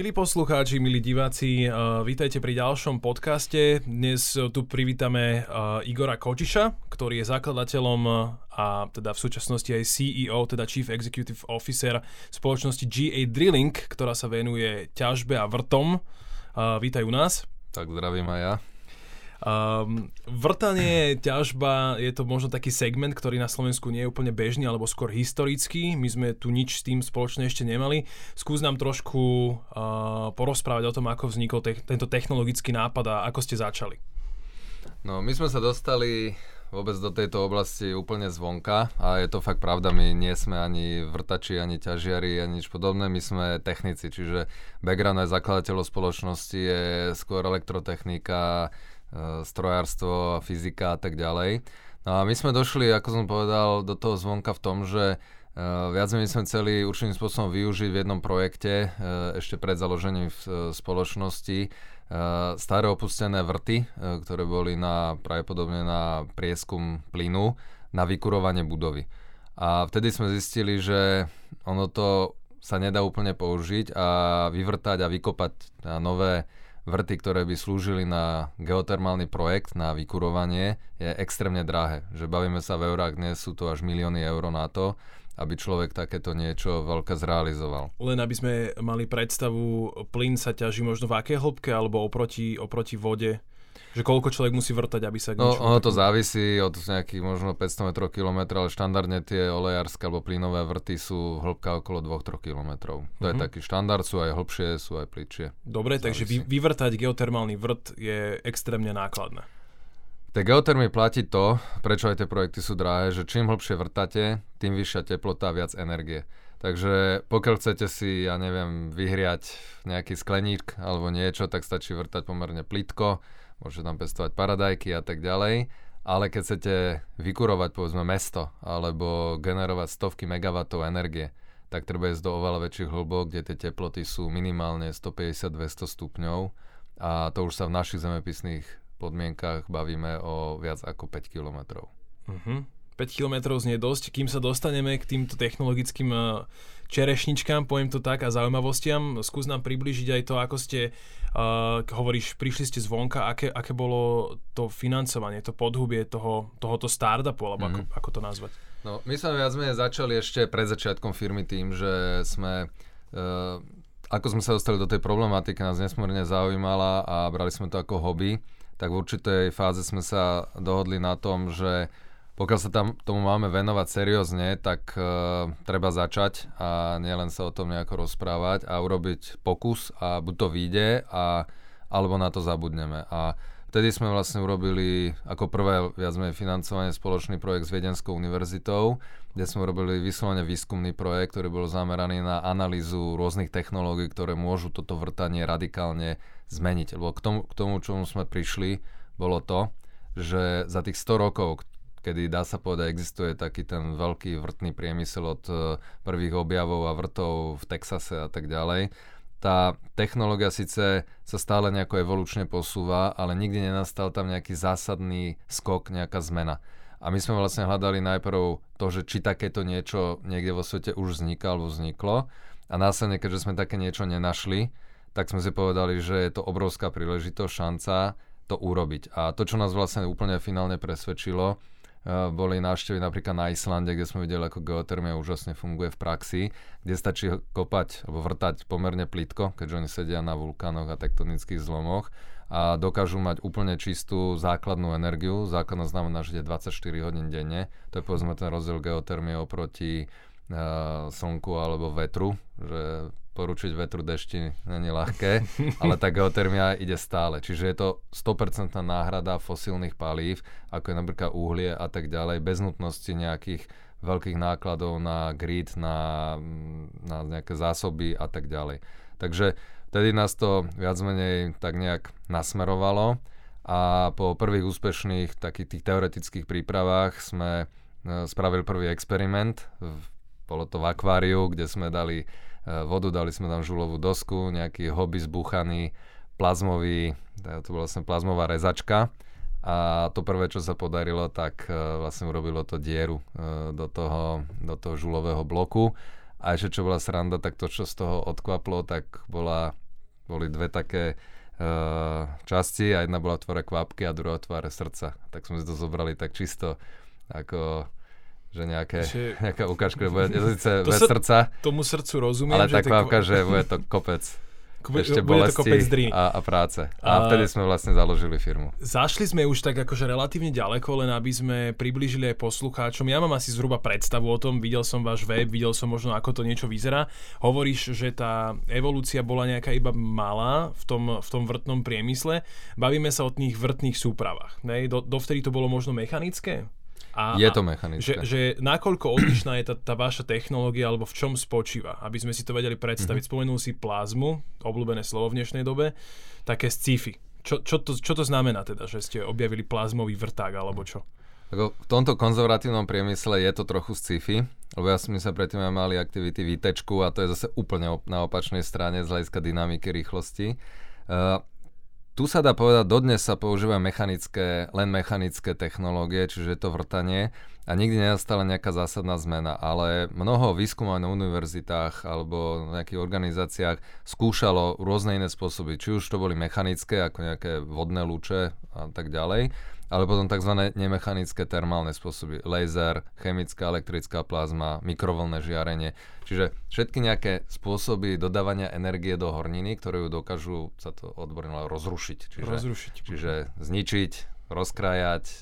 Milí poslucháči, milí diváci, uh, vítajte pri ďalšom podcaste. Dnes tu privítame uh, Igora Kočiša, ktorý je zakladateľom a teda v súčasnosti aj CEO, teda Chief Executive Officer spoločnosti GA Drilling, ktorá sa venuje ťažbe a vrtom. Uh, vítaj u nás. Tak zdravím aj ja. Um, vrtanie, ťažba, je to možno taký segment, ktorý na Slovensku nie je úplne bežný, alebo skôr historický. My sme tu nič s tým spoločne ešte nemali. Skús nám trošku uh, porozprávať o tom, ako vznikol te- tento technologický nápad a ako ste začali. No, my sme sa dostali vôbec do tejto oblasti úplne zvonka a je to fakt pravda, my nie sme ani vrtači, ani ťažiari, ani nič podobné, my sme technici, čiže background aj zakladateľov spoločnosti je skôr elektrotechnika, strojárstvo, fyzika a tak ďalej. No a my sme došli, ako som povedal, do toho zvonka v tom, že Uh, viac menej sme chceli určitým spôsobom využiť v jednom projekte uh, ešte pred založením v, uh, spoločnosti staré opustené vrty, ktoré boli na, pravdepodobne na prieskum plynu na vykurovanie budovy. A vtedy sme zistili, že ono to sa nedá úplne použiť a vyvrtať a vykopať nové vrty, ktoré by slúžili na geotermálny projekt, na vykurovanie, je extrémne drahé. Že bavíme sa v eurách, dnes sú to až milióny eur na to, aby človek takéto niečo veľké zrealizoval. Len aby sme mali predstavu, plyn sa ťaží možno v aké hĺbke alebo oproti, oproti vode? Že koľko človek musí vrtať, aby sa... No, ono to závisí od nejakých možno 500 metrov kilometra, ale štandardne tie olejárske alebo plynové vrty sú hĺbka okolo 2-3 kilometrov. To uh-huh. je mhm. taký štandard, sú aj hlbšie, sú aj pličšie. Dobre, závisí. takže vy, vyvrtať geotermálny vrt je extrémne nákladné. Tej geotermii platí to, prečo aj tie projekty sú drahé, že čím hlbšie vrtate, tým vyššia teplota a viac energie. Takže pokiaľ chcete si, ja neviem, vyhriať nejaký skleník alebo niečo, tak stačí vrtať pomerne plitko môžete tam pestovať paradajky a tak ďalej. Ale keď chcete vykurovať povedzme mesto alebo generovať stovky megawatov energie, tak treba ísť do oveľa väčších hĺbok, kde tie teploty sú minimálne 150-200 stupňov a to už sa v našich zemepisných podmienkach bavíme o viac ako 5 kilometrov. Uh-huh. 5 km znie dosť, kým sa dostaneme k týmto technologickým eh, čerešničkám, poviem to tak, a zaujímavostiam. Skús nám približiť aj to, ako ste, uh, hovoríš, prišli ste zvonka, aké, aké bolo to financovanie, to podhubie toho, tohoto startupu, alebo mm-hmm. ako, ako to nazvať? No, my sme viac menej začali ešte pred začiatkom firmy tým, že sme... Uh, ako sme sa dostali do tej problematiky, nás nesmierne zaujímala a brali sme to ako hobby, tak v určitej fáze sme sa dohodli na tom, že pokiaľ sa tam tomu máme venovať seriózne, tak uh, treba začať a nielen sa o tom nejako rozprávať a urobiť pokus a buď to vyjde a alebo na to zabudneme. A vtedy sme vlastne urobili ako prvé viac menej financovanie spoločný projekt s Viedenskou univerzitou, kde sme urobili vyslovene výskumný projekt, ktorý bol zameraný na analýzu rôznych technológií, ktoré môžu toto vrtanie radikálne zmeniť. Lebo k tomu, k tomu čomu sme prišli, bolo to, že za tých 100 rokov, kedy dá sa povedať, existuje taký ten veľký vrtný priemysel od e, prvých objavov a vrtov v Texase a tak ďalej. Tá technológia síce sa stále nejako evolučne posúva, ale nikdy nenastal tam nejaký zásadný skok, nejaká zmena. A my sme vlastne hľadali najprv to, že či takéto niečo niekde vo svete už vzniká alebo vzniklo. A následne, keďže sme také niečo nenašli, tak sme si povedali, že je to obrovská príležitosť, šanca to urobiť. A to, čo nás vlastne úplne finálne presvedčilo, boli návštevy napríklad na Islande, kde sme videli, ako geotermia úžasne funguje v praxi, kde stačí kopať alebo vrtať pomerne plitko, keďže oni sedia na vulkánoch a tektonických zlomoch a dokážu mať úplne čistú základnú energiu. Základná znamená, že je 24 hodín denne. To je povedzme ten rozdiel geotermie oproti slnku alebo vetru, že poručiť vetru dešti není ľahké, ale tá geotermia ide stále. Čiže je to 100% náhrada fosílnych palív, ako je napríklad uhlie a tak ďalej, bez nutnosti nejakých veľkých nákladov na grid, na, na nejaké zásoby a tak ďalej. Takže vtedy nás to viac menej tak nejak nasmerovalo a po prvých úspešných takých tých teoretických prípravách sme e, spravili prvý experiment. Bolo to v akváriu, kde sme dali E, vodu, dali sme tam žulovú dosku, nejaký hobby zbúchaný, plazmový, to bola vlastne plazmová rezačka. A to prvé, čo sa podarilo, tak e, vlastne urobilo to dieru e, do toho, do toho žulového bloku. A ešte čo bola sranda, tak to, čo z toho odkvaplo, tak bola boli dve také časti. A jedna bola v tvare kvapky a druhá v tvare srdca. Tak sme si to zobrali tak čisto ako že nejaké, že... nejaká ukážka, bude síce to bez sa, srdca. Tomu srdcu rozumiem. Ale tá kvapka, že bude to kopec. Kope, ešte bolesti a, a práce. A, a vtedy sme vlastne založili firmu. Zašli sme už tak akože relatívne ďaleko, len aby sme približili aj poslucháčom. Ja mám asi zhruba predstavu o tom, videl som váš web, videl som možno ako to niečo vyzerá. Hovoríš, že tá evolúcia bola nejaká iba malá v tom, v tom vrtnom priemysle. Bavíme sa o tých vrtných súpravách. Ne? Do, dovtedy to bolo možno mechanické? A, je to mechanické. Že, že nakoľko odlišná je tá, tá vaša technológia, alebo v čom spočíva, aby sme si to vedeli predstaviť. Mm-hmm. Spomenul si plazmu, obľúbené slovo v dnešnej dobe, také sci-fi. Čo, čo, to, čo to znamená teda, že ste objavili plazmový vrták, alebo čo? Ako v tomto konzervatívnom priemysle je to trochu sci-fi, lebo ja sme sa predtým mali aktivity výtečku a to je zase úplne op- na opačnej strane z hľadiska dynamiky rýchlosti. Uh, tu sa dá povedať, dodnes sa používajú mechanické, len mechanické technológie, čiže je to vrtanie a nikdy nenastala nejaká zásadná zmena, ale mnoho výskumov na univerzitách alebo v nejakých organizáciách skúšalo rôzne iné spôsoby, či už to boli mechanické, ako nejaké vodné lúče a tak ďalej, ale potom tzv. nemechanické termálne spôsoby. Laser, chemická, elektrická plazma, mikrovlné žiarenie. Čiže všetky nejaké spôsoby dodávania energie do horniny, ktoré ju dokážu, sa to odborne rozrušiť. Čiže, rozrušiť. Čiže zničiť, rozkrajať, e,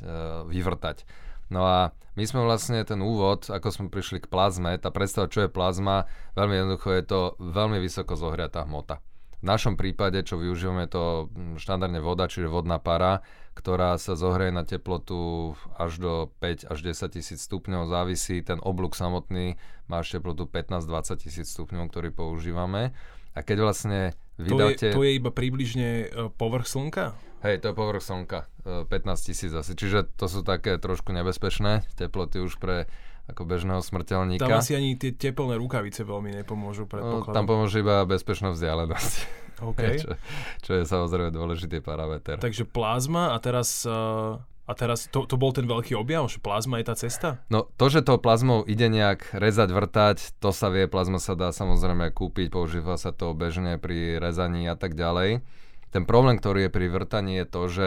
vyvrtať. No a my sme vlastne ten úvod, ako sme prišli k plazme, tá predstava, čo je plazma, veľmi jednoducho je to veľmi vysoko zohriatá hmota. V našom prípade, čo využívame, to mm, štandardne voda, čiže vodná para, ktorá sa zohreje na teplotu až do 5 až 10 tisíc stupňov, závisí, ten oblúk samotný má teplotu 15-20 tisíc stupňov, ktorý používame. A keď vlastne vydáte... To je, to je iba približne e, povrch slnka? Hej, to je povrch slnka, 15 e, tisíc asi, čiže to sú také trošku nebezpečné teploty už pre ako bežného smrteľníka. Tam asi ani tie teplné rukavice veľmi nepomôžu, No, tam pomôže iba bezpečná vzdialenosť. Okay. čo, čo je samozrejme dôležitý parameter. Takže plazma a teraz... Uh... A teraz to, to bol ten veľký objav, že plazma je tá cesta? No to, že to plazmou ide nejak rezať, vrtať, to sa vie, plazma sa dá samozrejme kúpiť, používa sa to bežne pri rezaní a tak ďalej. Ten problém, ktorý je pri vrtaní je to, že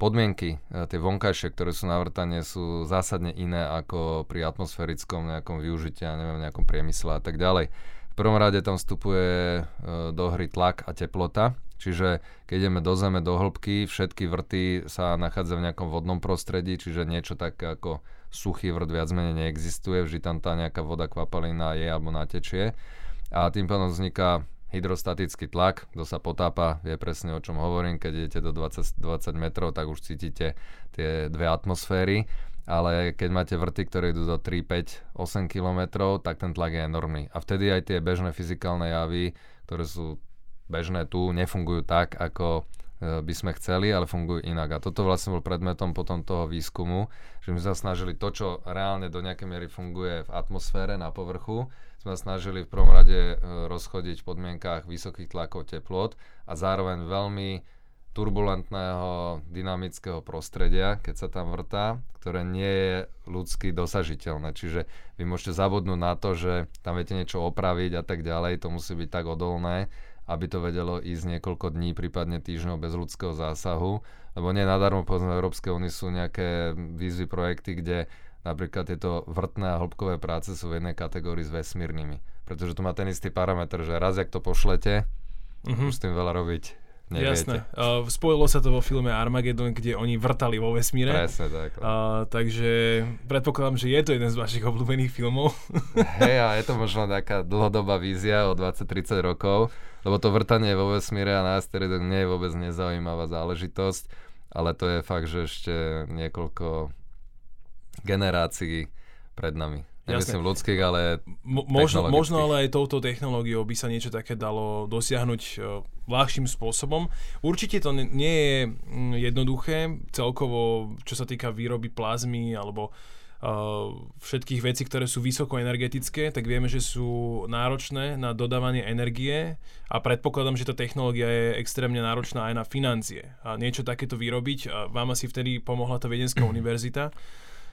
podmienky, e, tie vonkajšie, ktoré sú na vrtanie, sú zásadne iné ako pri atmosférickom nejakom využití, ja neviem, nejakom priemysle a tak ďalej. V prvom rade tam vstupuje e, do hry tlak a teplota, čiže keď ideme do zeme, do hĺbky, všetky vrty sa nachádzajú v nejakom vodnom prostredí, čiže niečo také ako suchý vrt viac menej neexistuje, vždy tam tá nejaká voda, kvapalina je alebo natečie. A tým pádom vzniká hydrostatický tlak, kto sa potápa, vie presne o čom hovorím, keď idete do 20, 20 metrov, tak už cítite tie dve atmosféry, ale keď máte vrty, ktoré idú do 3, 5, 8 km, tak ten tlak je enormný. A vtedy aj tie bežné fyzikálne javy, ktoré sú bežné tu, nefungujú tak, ako e, by sme chceli, ale fungujú inak. A toto vlastne bol predmetom potom toho výskumu, že my sa snažili to, čo reálne do nejakej miery funguje v atmosfére na povrchu, sme snažili v prvom rade e, rozchodiť v podmienkách vysokých tlakov teplot a zároveň veľmi turbulentného dynamického prostredia, keď sa tam vrtá, ktoré nie je ľudsky dosažiteľné. Čiže vy môžete zabudnúť na to, že tam viete niečo opraviť a tak ďalej, to musí byť tak odolné, aby to vedelo ísť niekoľko dní, prípadne týždňov bez ľudského zásahu. Lebo nie nadarmo, povedzme, v Európskej únii sú nejaké výzvy, projekty, kde Napríklad tieto vrtné a hĺbkové práce sú v jednej kategórii s vesmírnymi. Pretože tu má ten istý parameter, že raz, jak to pošlete, uh-huh. už s tým veľa robiť neviete. Jasné. Uh, spojilo sa to vo filme Armageddon, kde oni vrtali vo vesmíre. Presne tak. Uh, takže predpokladám, že je to jeden z vašich obľúbených filmov. Hej, a je to možno taká dlhodobá vízia o 20-30 rokov, lebo to vrtanie vo vesmíre a na asteroidoch nie je vôbec nezaujímavá záležitosť, ale to je fakt, že ešte niekoľko generácií pred nami. Nemyslím ľudských, ale Mo- možno, možno ale aj touto technológiou by sa niečo také dalo dosiahnuť uh, ľahším spôsobom. Určite to nie je mm, jednoduché celkovo, čo sa týka výroby plazmy alebo uh, všetkých vecí, ktoré sú vysokoenergetické, tak vieme, že sú náročné na dodávanie energie a predpokladám, že tá technológia je extrémne náročná aj na financie. A niečo takéto vyrobiť, a vám asi vtedy pomohla tá Viedenská univerzita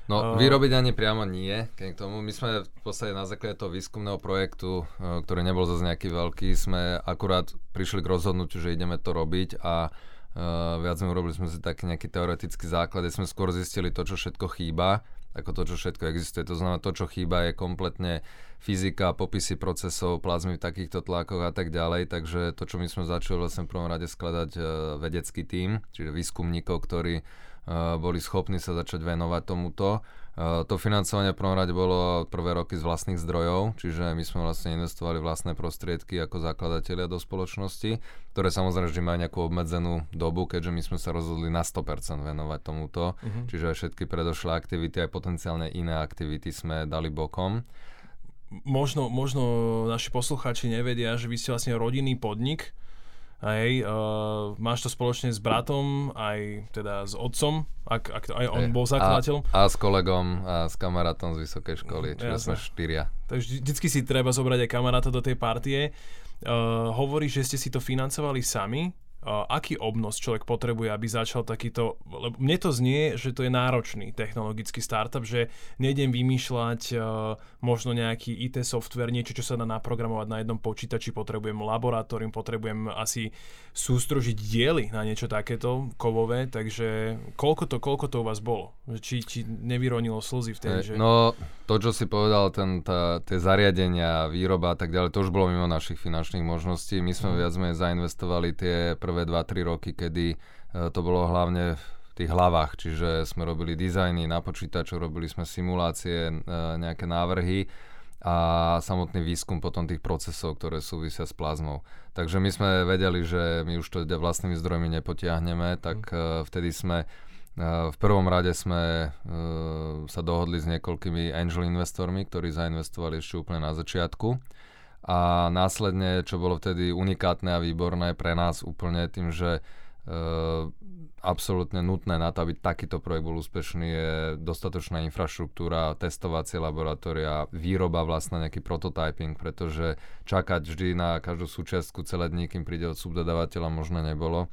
No, uh, vyrobiť ani priamo nie. K tomu my sme v podstate na základe toho výskumného projektu, uh, ktorý nebol zase nejaký veľký, sme akurát prišli k rozhodnutiu, že ideme to robiť a uh, viac sme urobili sme si taký nejaký teoretický základ, kde sme skôr zistili to, čo všetko chýba, ako to, čo všetko existuje. To znamená, to, čo chýba, je kompletne fyzika, popisy procesov, plazmy v takýchto tlakoch a tak ďalej. Takže to, čo my sme začali vlastne v prvom rade skladať uh, vedecký tím, čiže výskumníkov, ktorí boli schopní sa začať venovať tomuto. To financovanie v prvom rade bolo prvé roky z vlastných zdrojov, čiže my sme vlastne investovali vlastné prostriedky ako zakladatelia do spoločnosti, ktoré samozrejme majú nejakú obmedzenú dobu, keďže my sme sa rozhodli na 100% venovať tomuto, uh-huh. čiže aj všetky predošlé aktivity, aj potenciálne iné aktivity sme dali bokom. Možno, možno naši poslucháči nevedia, že vy ste vlastne rodinný podnik, Hej, uh, máš to spoločne s bratom, aj teda s otcom, ak, ak aj on bol zakladateľom. A, a s kolegom a s kamarátom z vysokej školy, čiže sme štyria. Takže vždycky si treba zobrať aj kamaráta do tej partie. Uh, hovorí, že ste si to financovali sami, aký obnos človek potrebuje, aby začal takýto, lebo mne to znie, že to je náročný technologický startup, že nejdem vymýšľať uh, možno nejaký IT software, niečo, čo sa dá naprogramovať na jednom počítači, potrebujem laboratórium, potrebujem asi sústrožiť diely na niečo takéto kovové, takže koľko to, koľko to u vás bolo? Či, či nevyronilo slzy vtedy? Že... No, to, čo si povedal, ten, tá, tie zariadenia, výroba a tak ďalej, to už bolo mimo našich finančných možností. My sme mm. viac menej zainvestovali tie prvé prvé 2-3 roky, kedy e, to bolo hlavne v tých hlavách, čiže sme robili dizajny na počítačoch, robili sme simulácie, e, nejaké návrhy a samotný výskum potom tých procesov, ktoré súvisia s plazmou. Takže my sme vedeli, že my už to vlastnými zdrojmi nepotiahneme, tak mm. vtedy sme v prvom rade sme sa dohodli s niekoľkými angel investormi, ktorí zainvestovali ešte úplne na začiatku a následne, čo bolo vtedy unikátne a výborné pre nás úplne tým, že e, absolútne nutné na to, aby takýto projekt bol úspešný, je dostatočná infraštruktúra, testovacie laboratória, výroba vlastne nejaký prototyping, pretože čakať vždy na každú súčiastku celé dní, kým príde od subdodávateľa, možno nebolo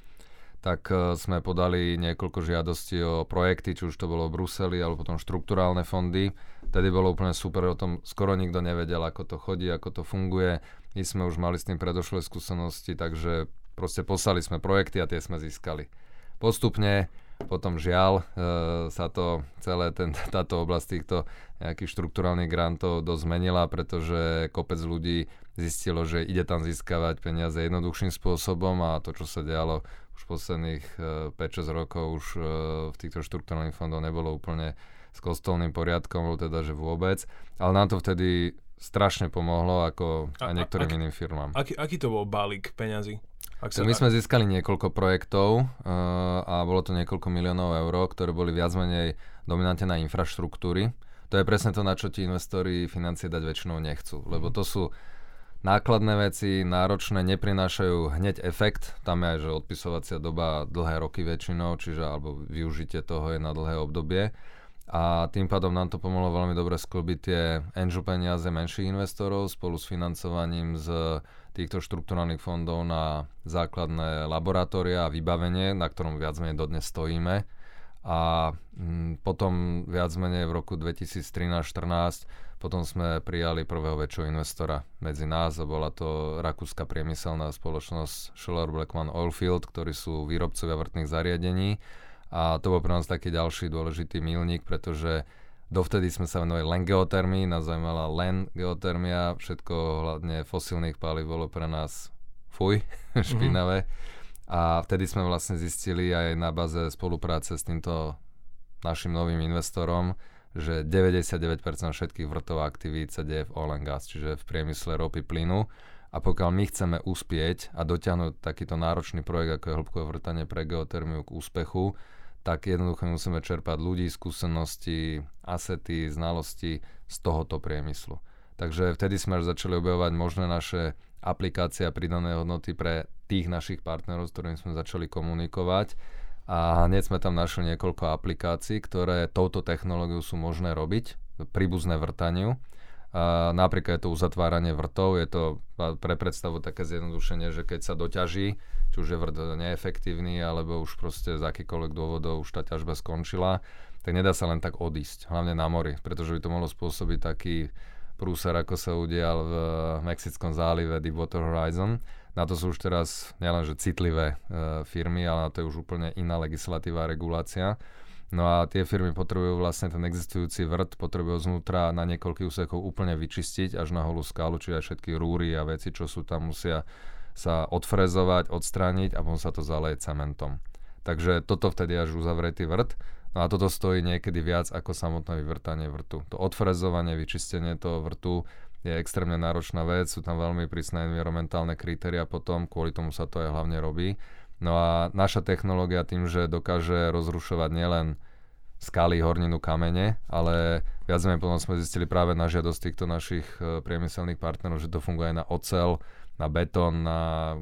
tak e, sme podali niekoľko žiadostí o projekty, či už to bolo v Bruseli, alebo potom štrukturálne fondy. Tedy bolo úplne super, o tom skoro nikto nevedel, ako to chodí, ako to funguje. My sme už mali s tým predošlé skúsenosti, takže proste poslali sme projekty a tie sme získali. Postupne potom žiaľ e, sa to celé ten, táto oblasť týchto nejakých štruktúrálnych grantov dosť zmenila, pretože kopec ľudí zistilo, že ide tam získavať peniaze jednoduchším spôsobom a to, čo sa dialo už posledných 5-6 e, rokov už e, v týchto štruktúrnych fondoch nebolo úplne s kostolným poriadkom, teda že vôbec. Ale nám to vtedy strašne pomohlo ako a, aj niektorým a, iným firmám. Aký, aký to bol balík peňazí? Ak sa... My sme získali niekoľko projektov uh, a bolo to niekoľko miliónov eur, ktoré boli viac menej dominantne na infraštruktúry. To je presne to, na čo ti investori financie dať väčšinou nechcú, lebo to sú nákladné veci, náročné, neprinášajú hneď efekt. Tam je aj, že odpisovacia doba dlhé roky väčšinou, čiže alebo využitie toho je na dlhé obdobie. A tým pádom nám to pomohlo veľmi dobre sklbiť tie angel peniaze menších investorov spolu s financovaním z týchto štruktúrnych fondov na základné laboratória a vybavenie, na ktorom viac menej dodnes stojíme. A mm, potom viac menej v roku 2013-14 potom sme prijali prvého väčšieho investora medzi nás a bola to rakúska priemyselná spoločnosť Schiller Blackman Oilfield, ktorí sú výrobcovia vrtných zariadení a to bol pre nás taký ďalší dôležitý milník, pretože dovtedy sme sa venovali len geotermii, nás zaujímala len geotermia, všetko hľadne fosílnych palív bolo pre nás fuj, špinavé. Mm-hmm. A vtedy sme vlastne zistili aj na baze spolupráce s týmto našim novým investorom, že 99% všetkých vrtov aktivít sa deje v oil and gas, čiže v priemysle ropy plynu. A pokiaľ my chceme uspieť a dotiahnuť takýto náročný projekt, ako je hĺbkové vrtanie pre geotermiu k úspechu, tak jednoducho musíme čerpať ľudí, skúsenosti, asety, znalosti z tohoto priemyslu. Takže vtedy sme až začali objavovať možné naše aplikácie a pridané hodnoty pre tých našich partnerov, s ktorými sme začali komunikovať a hneď sme tam našli niekoľko aplikácií, ktoré touto technológiou sú možné robiť, príbuzné vrtaniu. A napríklad je to uzatváranie vrtov, je to pre predstavu také zjednodušenie, že keď sa doťaží, či už je vrt neefektívny, alebo už proste z akýkoľvek dôvodov už tá ťažba skončila, tak nedá sa len tak odísť, hlavne na mori, pretože by to mohlo spôsobiť taký prúser, ako sa udial v Mexickom zálive Deepwater Horizon. Na to sú už teraz nielenže citlivé e, firmy, ale na to je už úplne iná legislatíva a regulácia. No a tie firmy potrebujú vlastne ten existujúci vrt, potrebujú znútra na niekoľkých úsekov úplne vyčistiť až na holú skálu, čiže aj všetky rúry a veci, čo sú tam, musia sa odfrezovať, odstrániť a potom sa to zaleje cementom. Takže toto vtedy až uzavretý vrt. No a toto stojí niekedy viac ako samotné vyvrtanie vrtu. To odfrezovanie, vyčistenie toho vrtu je extrémne náročná vec, sú tam veľmi prísne environmentálne kritéria potom, kvôli tomu sa to aj hlavne robí. No a naša technológia tým, že dokáže rozrušovať nielen skaly, horninu, kamene, ale viac menej potom sme zistili práve na žiadosť týchto našich e, priemyselných partnerov, že to funguje aj na ocel, na betón, na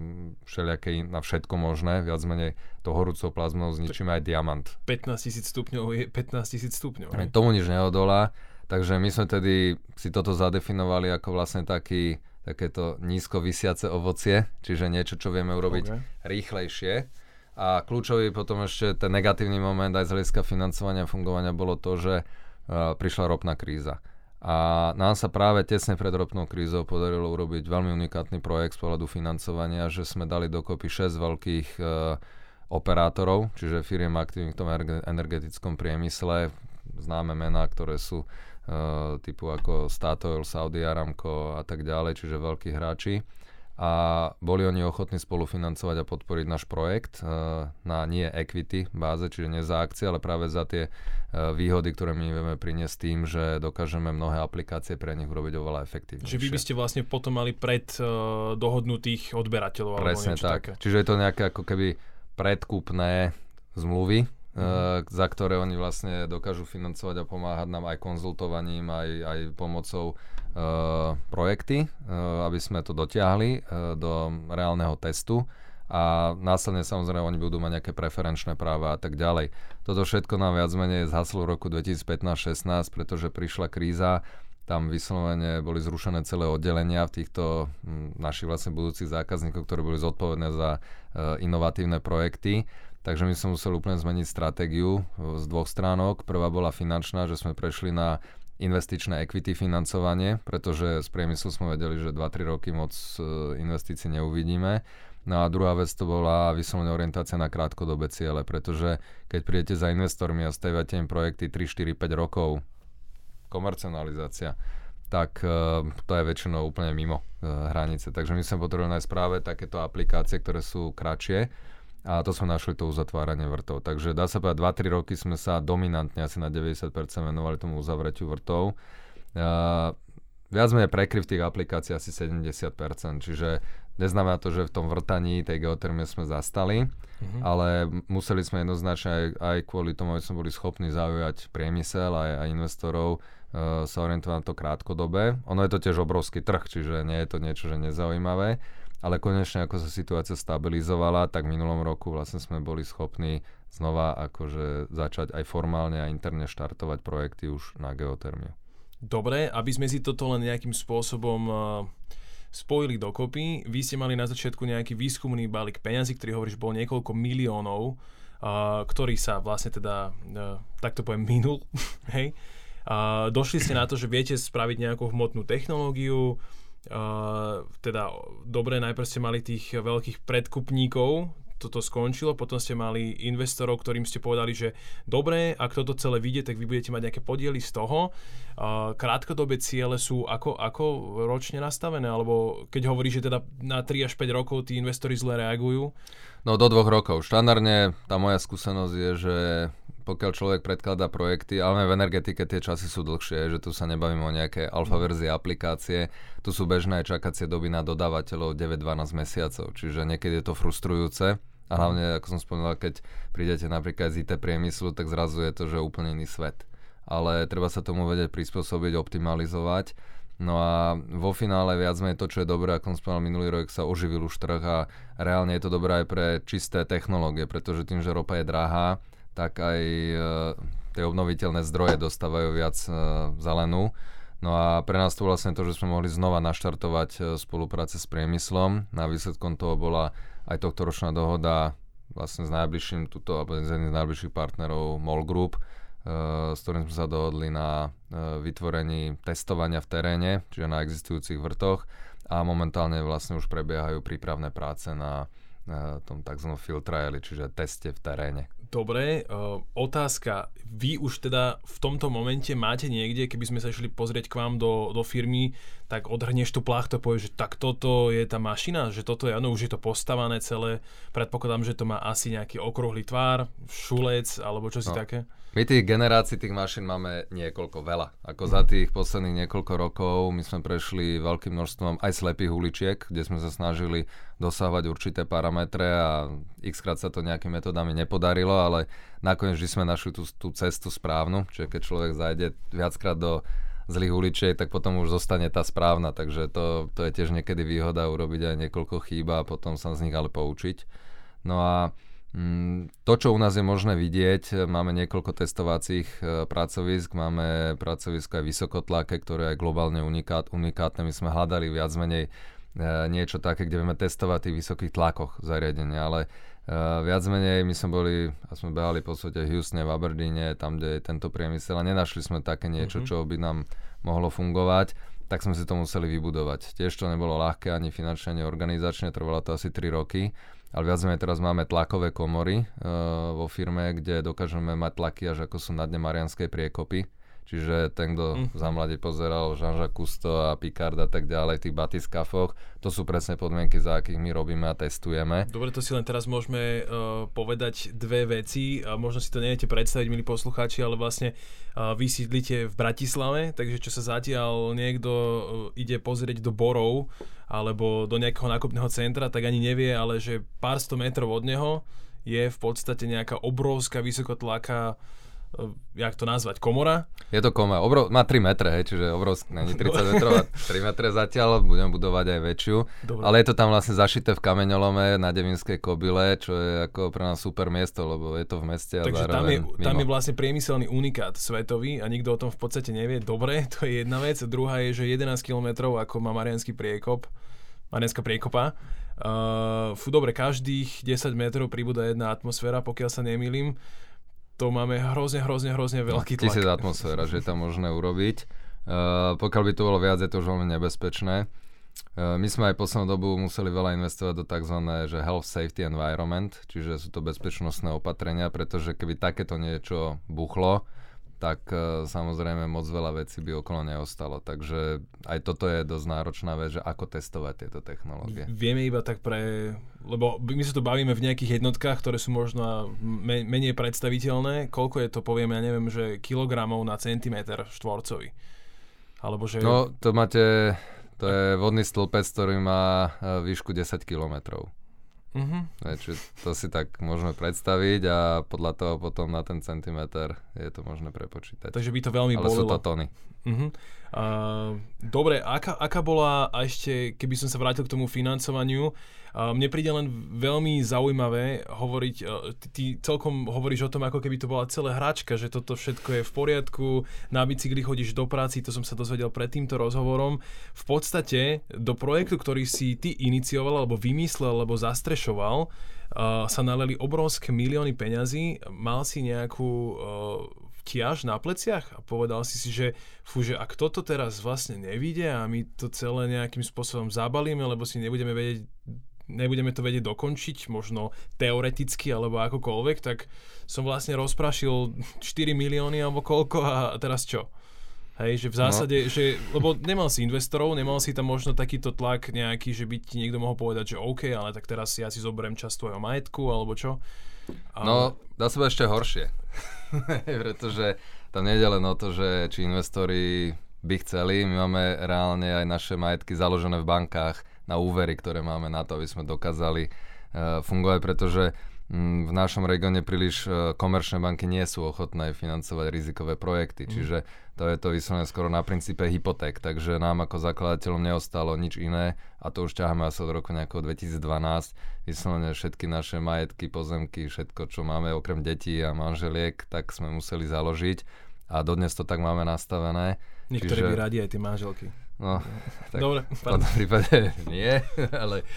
všelijaké, na všetko možné, viac menej to horúcou plazmou zničíme aj diamant. 15 tisíc stupňov je 15 tisíc stupňov. Tomu nič neodolá, takže my sme tedy si toto zadefinovali ako vlastne taký, takéto nízko vysiace ovocie, čiže niečo, čo vieme urobiť okay. rýchlejšie. A kľúčový potom ešte ten negatívny moment aj z hľadiska financovania a fungovania bolo to, že uh, prišla ropná kríza. A nám sa práve tesne pred ropnou krízou podarilo urobiť veľmi unikátny projekt z pohľadu financovania, že sme dali dokopy 6 veľkých e, operátorov, čiže firiem aktívnych v tom energetickom priemysle, známe mená, ktoré sú typu ako Statoil, Saudi Aramco a tak ďalej, čiže veľkí hráči a boli oni ochotní spolufinancovať a podporiť náš projekt uh, na nie equity báze, čiže nie za akcie, ale práve za tie uh, výhody, ktoré my vieme priniesť tým, že dokážeme mnohé aplikácie pre nich urobiť oveľa efektívnejšie. Čiže vy by ste vlastne potom mali pred dohodnutých odberateľov Presne alebo tak. Také. Čiže je to nejaké ako keby predkupné zmluvy, mm-hmm. za ktoré oni vlastne dokážu financovať a pomáhať nám aj konzultovaním, aj, aj pomocou uh, projekty, uh, aby sme to dotiahli uh, do reálneho testu a následne samozrejme oni budú mať nejaké preferenčné práva a tak ďalej. Toto všetko nám viac menej zhaslo v roku 2015-16, pretože prišla kríza, tam vyslovene boli zrušené celé oddelenia v týchto m, našich vlastne budúcich zákazníkov, ktorí boli zodpovedné za uh, inovatívne projekty Takže my sme museli úplne zmeniť stratégiu z dvoch stránok. Prvá bola finančná, že sme prešli na investičné equity financovanie, pretože z priemyslu sme vedeli, že 2-3 roky moc e, investícií neuvidíme. No a druhá vec to bola vyslovene orientácia na krátkodobé ciele, pretože keď prídete za investormi a stavate im projekty 3, 4, 5 rokov, komercionalizácia, tak uh, to je väčšinou úplne mimo hranice. Takže my sme potrebovali nájsť práve takéto aplikácie, ktoré sú kratšie, a to sme našli to uzatváranie vrtov. Takže dá sa povedať, 2-3 roky sme sa dominantne asi na 90% venovali tomu uzavretiu vrtov. Uh, viac menej prekryv tých aplikácií asi 70%, čiže neznamená to, že v tom vrtaní tej geotermie sme zastali, mm-hmm. ale museli sme jednoznačne aj, aj kvôli tomu, aby sme boli schopní zaujať priemysel aj, aj investorov uh, sa orientovať na to krátkodobé. Ono je to tiež obrovský trh, čiže nie je to niečo, že nezaujímavé ale konečne ako sa situácia stabilizovala, tak v minulom roku vlastne sme boli schopní znova akože začať aj formálne a interne štartovať projekty už na geotermiu. Dobre, aby sme si toto len nejakým spôsobom spojili dokopy, vy ste mali na začiatku nejaký výskumný balík peňazí, ktorý hovorí, že bol niekoľko miliónov, ktorý sa vlastne teda, takto poviem, minul, hej. Došli ste na to, že viete spraviť nejakú hmotnú technológiu, Teda dobre, najprv ste mali tých veľkých predkupníkov, toto skončilo, potom ste mali investorov, ktorým ste povedali, že dobre, ak toto celé vyjde, tak vy budete mať nejaké podiely z toho. Uh, krátkodobé ciele sú ako, ako ročne nastavené, alebo keď hovorí, že teda na 3 až 5 rokov tí investori zle reagujú? No do dvoch rokov. Štandardne tá moja skúsenosť je, že pokiaľ človek predkladá projekty, ale v energetike tie časy sú dlhšie, že tu sa nebavíme o nejaké alfa verzie aplikácie, tu sú bežné čakacie doby na dodávateľov 9-12 mesiacov, čiže niekedy je to frustrujúce a hlavne, ako som spomínal, keď prídete napríklad z IT priemyslu, tak zrazu je to, že úplne iný svet. Ale treba sa tomu vedieť prispôsobiť, optimalizovať. No a vo finále viac menej to, čo je dobré, ako som spomínal minulý rok, sa oživil už trh a reálne je to dobré aj pre čisté technológie, pretože tým, že ropa je drahá, tak aj e, tie obnoviteľné zdroje dostávajú viac e, zelenú. No a pre nás to vlastne to, že sme mohli znova naštartovať e, spolupráce s priemyslom. Na výsledkom toho bola aj tohto ročná dohoda vlastne s najbližším, tuto, alebo z jedným z najbližších partnerov MOL Group, s ktorým sme sa dohodli na vytvorení testovania v teréne, čiže na existujúcich vrtoch a momentálne vlastne už prebiehajú prípravné práce na tom tzv. field čiže teste v teréne. Dobre, uh, otázka. Vy už teda v tomto momente máte niekde, keby sme sa išli pozrieť k vám do, do firmy, tak odhrnieš tú plachtu a povieš, že tak toto je tá mašina, že toto je, áno, už je to postavané celé. Predpokladám, že to má asi nejaký okrúhly tvár, šulec alebo čo si no. také. My tých generácií tých mašín máme niekoľko, veľa. Ako za tých posledných niekoľko rokov my sme prešli veľkým množstvom aj slepých uličiek, kde sme sa snažili dosávať určité parametre a x krát sa to nejakými metodami nepodarilo, ale nakoniec vždy sme našli tú, tú cestu správnu, čiže keď človek zajde viackrát do zlých uličiek, tak potom už zostane tá správna, takže to, to je tiež niekedy výhoda urobiť aj niekoľko chýb a potom sa z nich ale poučiť. No a to, čo u nás je možné vidieť, máme niekoľko testovacích e, pracovisk, máme pracovisko aj vysokotlaké, ktoré je globálne unikát, unikátne. My sme hľadali viac menej e, niečo také, kde vieme testovať tých vysokých tlakoch zariadenia, ale e, viac menej my sme boli, a sme behali po svete v Houstone, v Aberdeene, tam, kde je tento priemysel a nenašli sme také niečo, mm-hmm. čo by nám mohlo fungovať tak sme si to museli vybudovať. Tiež to nebolo ľahké ani finančne, ani organizačne, trvalo to asi 3 roky ale viac menej teraz máme tlakové komory uh, vo firme, kde dokážeme mať tlaky až ako sú na dne Marianskej priekopy. Čiže ten, kto mm. za mladí pozeral Jean-Jacques Cousteau a Picard a tak ďalej v tých batiskafoch, to sú presne podmienky, za akých my robíme a testujeme. Dobre, to si len teraz môžeme uh, povedať dve veci. A možno si to neviete predstaviť, milí poslucháči, ale vlastne uh, vy sídlite v Bratislave, takže čo sa zatiaľ niekto uh, ide pozrieť do Borov, alebo do nejakého nákupného centra, tak ani nevie, ale že pár sto metrov od neho je v podstate nejaká obrovská vysokotlaká jak to nazvať, komora? Je to komora, Obrov, má 3 metre, hej, čiže obrovský, není 30 metrov, 3 metre zatiaľ, budem budovať aj väčšiu, Dobre. ale je to tam vlastne zašité v kameňolome na Devinskej kobyle, čo je ako pre nás super miesto, lebo je to v meste a Takže tam je, tam je vlastne priemyselný unikát svetový a nikto o tom v podstate nevie. Dobre, to je jedna vec. Druhá je, že 11 km ako má Marianský priekop, Marianská priekopa, Uh, fú, dobre, každých 10 metrov pribúda jedna atmosféra, pokiaľ sa nemýlim to máme hrozne, hrozne, hrozne veľký tlak. Tisíc atmosféra, že je tam možné urobiť. Uh, pokiaľ by to bolo viac, je to už veľmi nebezpečné. Uh, my sme aj poslednú dobu museli veľa investovať do tzv. Že health safety environment, čiže sú to bezpečnostné opatrenia, pretože keby takéto niečo buchlo, tak uh, samozrejme moc veľa vecí by okolo neostalo. Takže aj toto je dosť náročná vec, že ako testovať tieto technológie. Vieme iba tak pre... Lebo my sa tu bavíme v nejakých jednotkách, ktoré sú možno me, menej predstaviteľné. Koľko je to, poviem, ja neviem, že kilogramov na centimetr štvorcový. Alebo že... No, to máte... To je vodný stĺpec, ktorý má e, výšku 10 kilometrov. Uh-huh. čiže to si tak môžeme predstaviť a podľa toho potom na ten centimeter je to možné prepočítať. Takže by to veľmi Ale bolelo. sú to tony. Uh-huh. Uh, dobre, aká, aká bola, a ešte keby som sa vrátil k tomu financovaniu, uh, mne príde len veľmi zaujímavé hovoriť, uh, ty, ty celkom hovoríš o tom, ako keby to bola celá hračka, že toto všetko je v poriadku, na bicykli chodíš do práci, to som sa dozvedel pred týmto rozhovorom. V podstate do projektu, ktorý si ty inicioval, alebo vymyslel, alebo zastrešoval, uh, sa naleli obrovské milióny peňazí, mal si nejakú uh, ťaž na pleciach a povedal si si, že fú, že ak toto teraz vlastne nevíde a my to celé nejakým spôsobom zabalíme, lebo si nebudeme vedieť nebudeme to vedieť dokončiť, možno teoreticky alebo akokoľvek, tak som vlastne rozprašil 4 milióny alebo koľko a teraz čo? Hej, že v no. zásade, no. že, lebo nemal si investorov, nemal si tam možno takýto tlak nejaký, že by ti niekto mohol povedať, že OK, ale tak teraz ja si zoberiem časť tvojho majetku, alebo čo. No, dá sa ešte horšie. pretože tam nejde len o to, že či investori by chceli, my máme reálne aj naše majetky založené v bankách na úvery, ktoré máme na to, aby sme dokázali uh, fungovať, pretože v našom regióne príliš e, komerčné banky nie sú ochotné financovať rizikové projekty, mm. čiže to je to vyslovene skoro na princípe hypoték, takže nám ako zakladateľom neostalo nič iné a to už ťaháme asi od roku nejakého 2012. Vyslovene všetky naše majetky, pozemky, všetko, čo máme okrem detí a manželiek, tak sme museli založiť a dodnes to tak máme nastavené. Niektorí čiže... by radi aj tie manželky. No, tak Dobre, v tom prípade nie, ale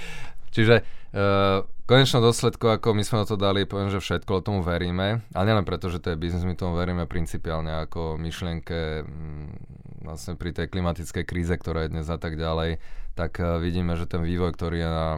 Čiže uh, v konečnom dôsledku, ako my sme na to dali, poviem, že všetko, tomu veríme. Ale nielen preto, že to je biznis, my tomu veríme principiálne ako myšlienke m, vlastne pri tej klimatickej kríze, ktorá je dnes a tak ďalej, tak uh, vidíme, že ten vývoj, ktorý je na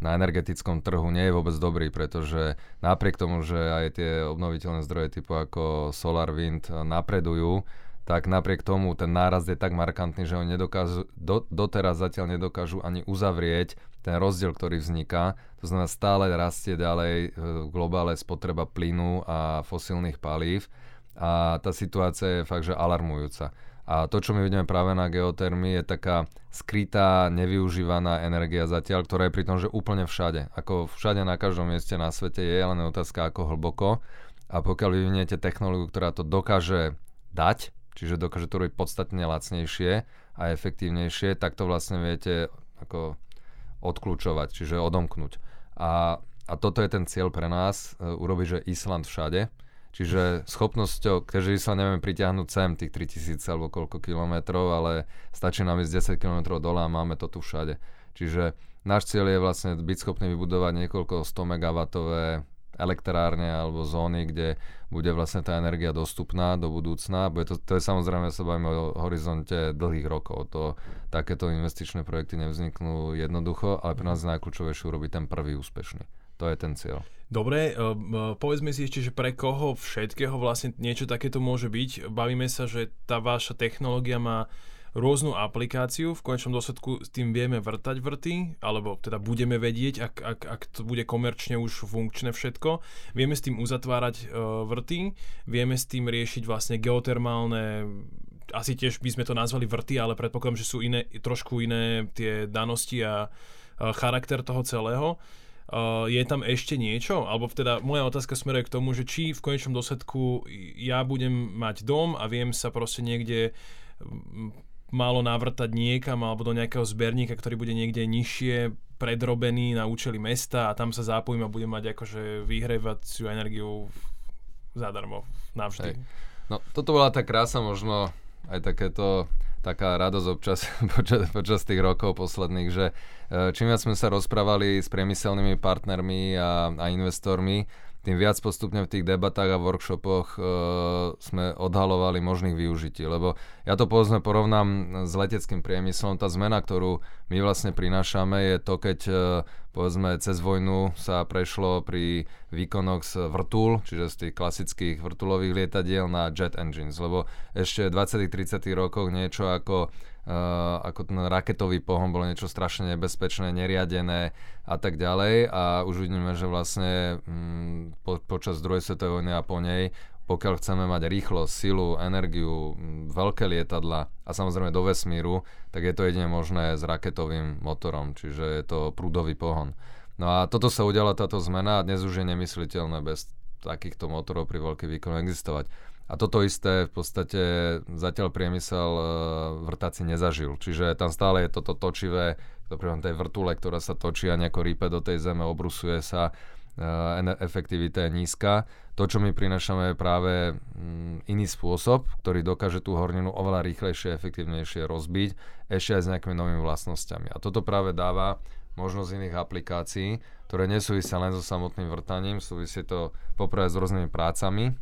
na energetickom trhu nie je vôbec dobrý, pretože napriek tomu, že aj tie obnoviteľné zdroje typu ako solar, wind napredujú, tak napriek tomu ten náraz je tak markantný, že oni nedokážu, do, doteraz zatiaľ nedokážu ani uzavrieť ten rozdiel, ktorý vzniká. To znamená, stále rastie ďalej e, v globále spotreba plynu a fosílnych palív a tá situácia je fakt, že alarmujúca. A to, čo my vidíme práve na geotermii, je taká skrytá, nevyužívaná energia zatiaľ, ktorá je pri tom, že úplne všade. Ako všade na každom mieste na svete je len otázka, ako hlboko. A pokiaľ vyviniete technológiu, ktorá to dokáže dať, čiže dokáže to robiť podstatne lacnejšie a efektívnejšie, tak to vlastne viete ako odkľúčovať, čiže odomknúť. A, a toto je ten cieľ pre nás, e, urobiť, že Island všade, Čiže schopnosťou, keďže sa nevieme pritiahnuť sem tých 3000 alebo koľko kilometrov, ale stačí nám ísť 10 kilometrov dole a máme to tu všade. Čiže náš cieľ je vlastne byť schopný vybudovať niekoľko 100 MW elektrárne alebo zóny, kde bude vlastne tá energia dostupná do budúcna. Bude to, to je samozrejme, sa bavíme o horizonte dlhých rokov. To, takéto investičné projekty nevzniknú jednoducho, ale pre nás je najkľúčovejšie urobiť ten prvý úspešný. To je ten cieľ. Dobre, uh, povedzme si ešte, že pre koho všetkého vlastne niečo takéto môže byť. Bavíme sa, že tá vaša technológia má rôznu aplikáciu, v konečnom dôsledku s tým vieme vrtať vrty, alebo teda budeme vedieť, ak, ak, ak to bude komerčne už funkčné všetko. Vieme s tým uzatvárať uh, vrty, vieme s tým riešiť vlastne geotermálne asi tiež by sme to nazvali vrty, ale predpokladám, že sú iné, trošku iné tie danosti a uh, charakter toho celého. Uh, je tam ešte niečo? Alebo teda moja otázka smeruje k tomu, že či v konečnom dôsledku ja budem mať dom a viem sa proste niekde málo navrtať niekam alebo do nejakého zberníka, ktorý bude niekde nižšie predrobený na účely mesta a tam sa zapojím a budem mať akože vyhrievaciu energiu zadarmo, navždy. Hej. No toto bola tá krása možno aj takéto taká radosť občas počas, počas tých rokov posledných, že e, čím viac sme sa rozprávali s priemyselnými partnermi a, a investormi, tým viac postupne v tých debatách a workshopoch uh, sme odhalovali možných využití. Lebo ja to povedzme porovnám s leteckým priemyslom. Tá zmena, ktorú my vlastne prinášame, je to, keď uh, povedzme cez vojnu sa prešlo pri výkonoch z vrtul, čiže z tých klasických vrtulových lietadiel na jet engines. Lebo ešte v 20 30 rokoch niečo ako ako ten raketový pohon bolo niečo strašne nebezpečné, neriadené a tak ďalej a už vidíme, že vlastne um, po, počas druhej svetovej vojny a po nej pokiaľ chceme mať rýchlosť, silu, energiu, veľké lietadla a samozrejme do vesmíru, tak je to jedine možné s raketovým motorom, čiže je to prúdový pohon. No a toto sa udiala táto zmena a dnes už je nemysliteľné bez takýchto motorov pri veľkých výkonoch existovať. A toto isté v podstate zatiaľ priemysel e, vrtáci nezažil. Čiže tam stále je toto točivé, to tej vrtule, ktorá sa točí a nejako rýpe do tej zeme, obrusuje sa, e, efektivita je nízka. To, čo my prinašame, je práve mm, iný spôsob, ktorý dokáže tú horninu oveľa rýchlejšie, efektívnejšie rozbiť, ešte aj s nejakými novými vlastnosťami. A toto práve dáva možnosť iných aplikácií, ktoré nesúvisia len so samotným vrtaním, súvisí to poprvé s rôznymi prácami e,